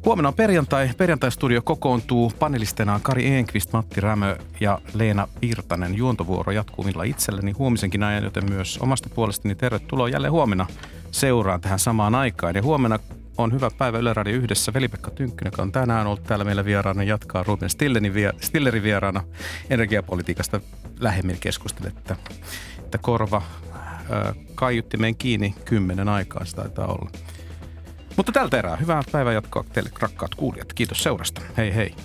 Huomenna on perjantai. Perjantai-studio kokoontuu. Panelisteina Kari Enqvist, Matti Rämö ja Leena Virtanen. Juontovuoro jatkuu millä itselleni huomisenkin ajan, joten myös omasta puolestani tervetuloa jälleen huomenna seuraan tähän samaan aikaan. Ja huomenna on hyvä päivä Yle Radio yhdessä. Veli-Pekka Tynkkynen, joka on tänään ollut täällä meillä vieraana, jatkaa Ruben Stillerin, Stillerin vieraana energiapolitiikasta lähemmin keskusteletta. Että korva kaiutti meidän kiinni kymmenen aikaa, se taitaa olla. Mutta tältä erää hyvää päivää jatkoa teille rakkaat kuulijat. Kiitos seurasta. Hei hei.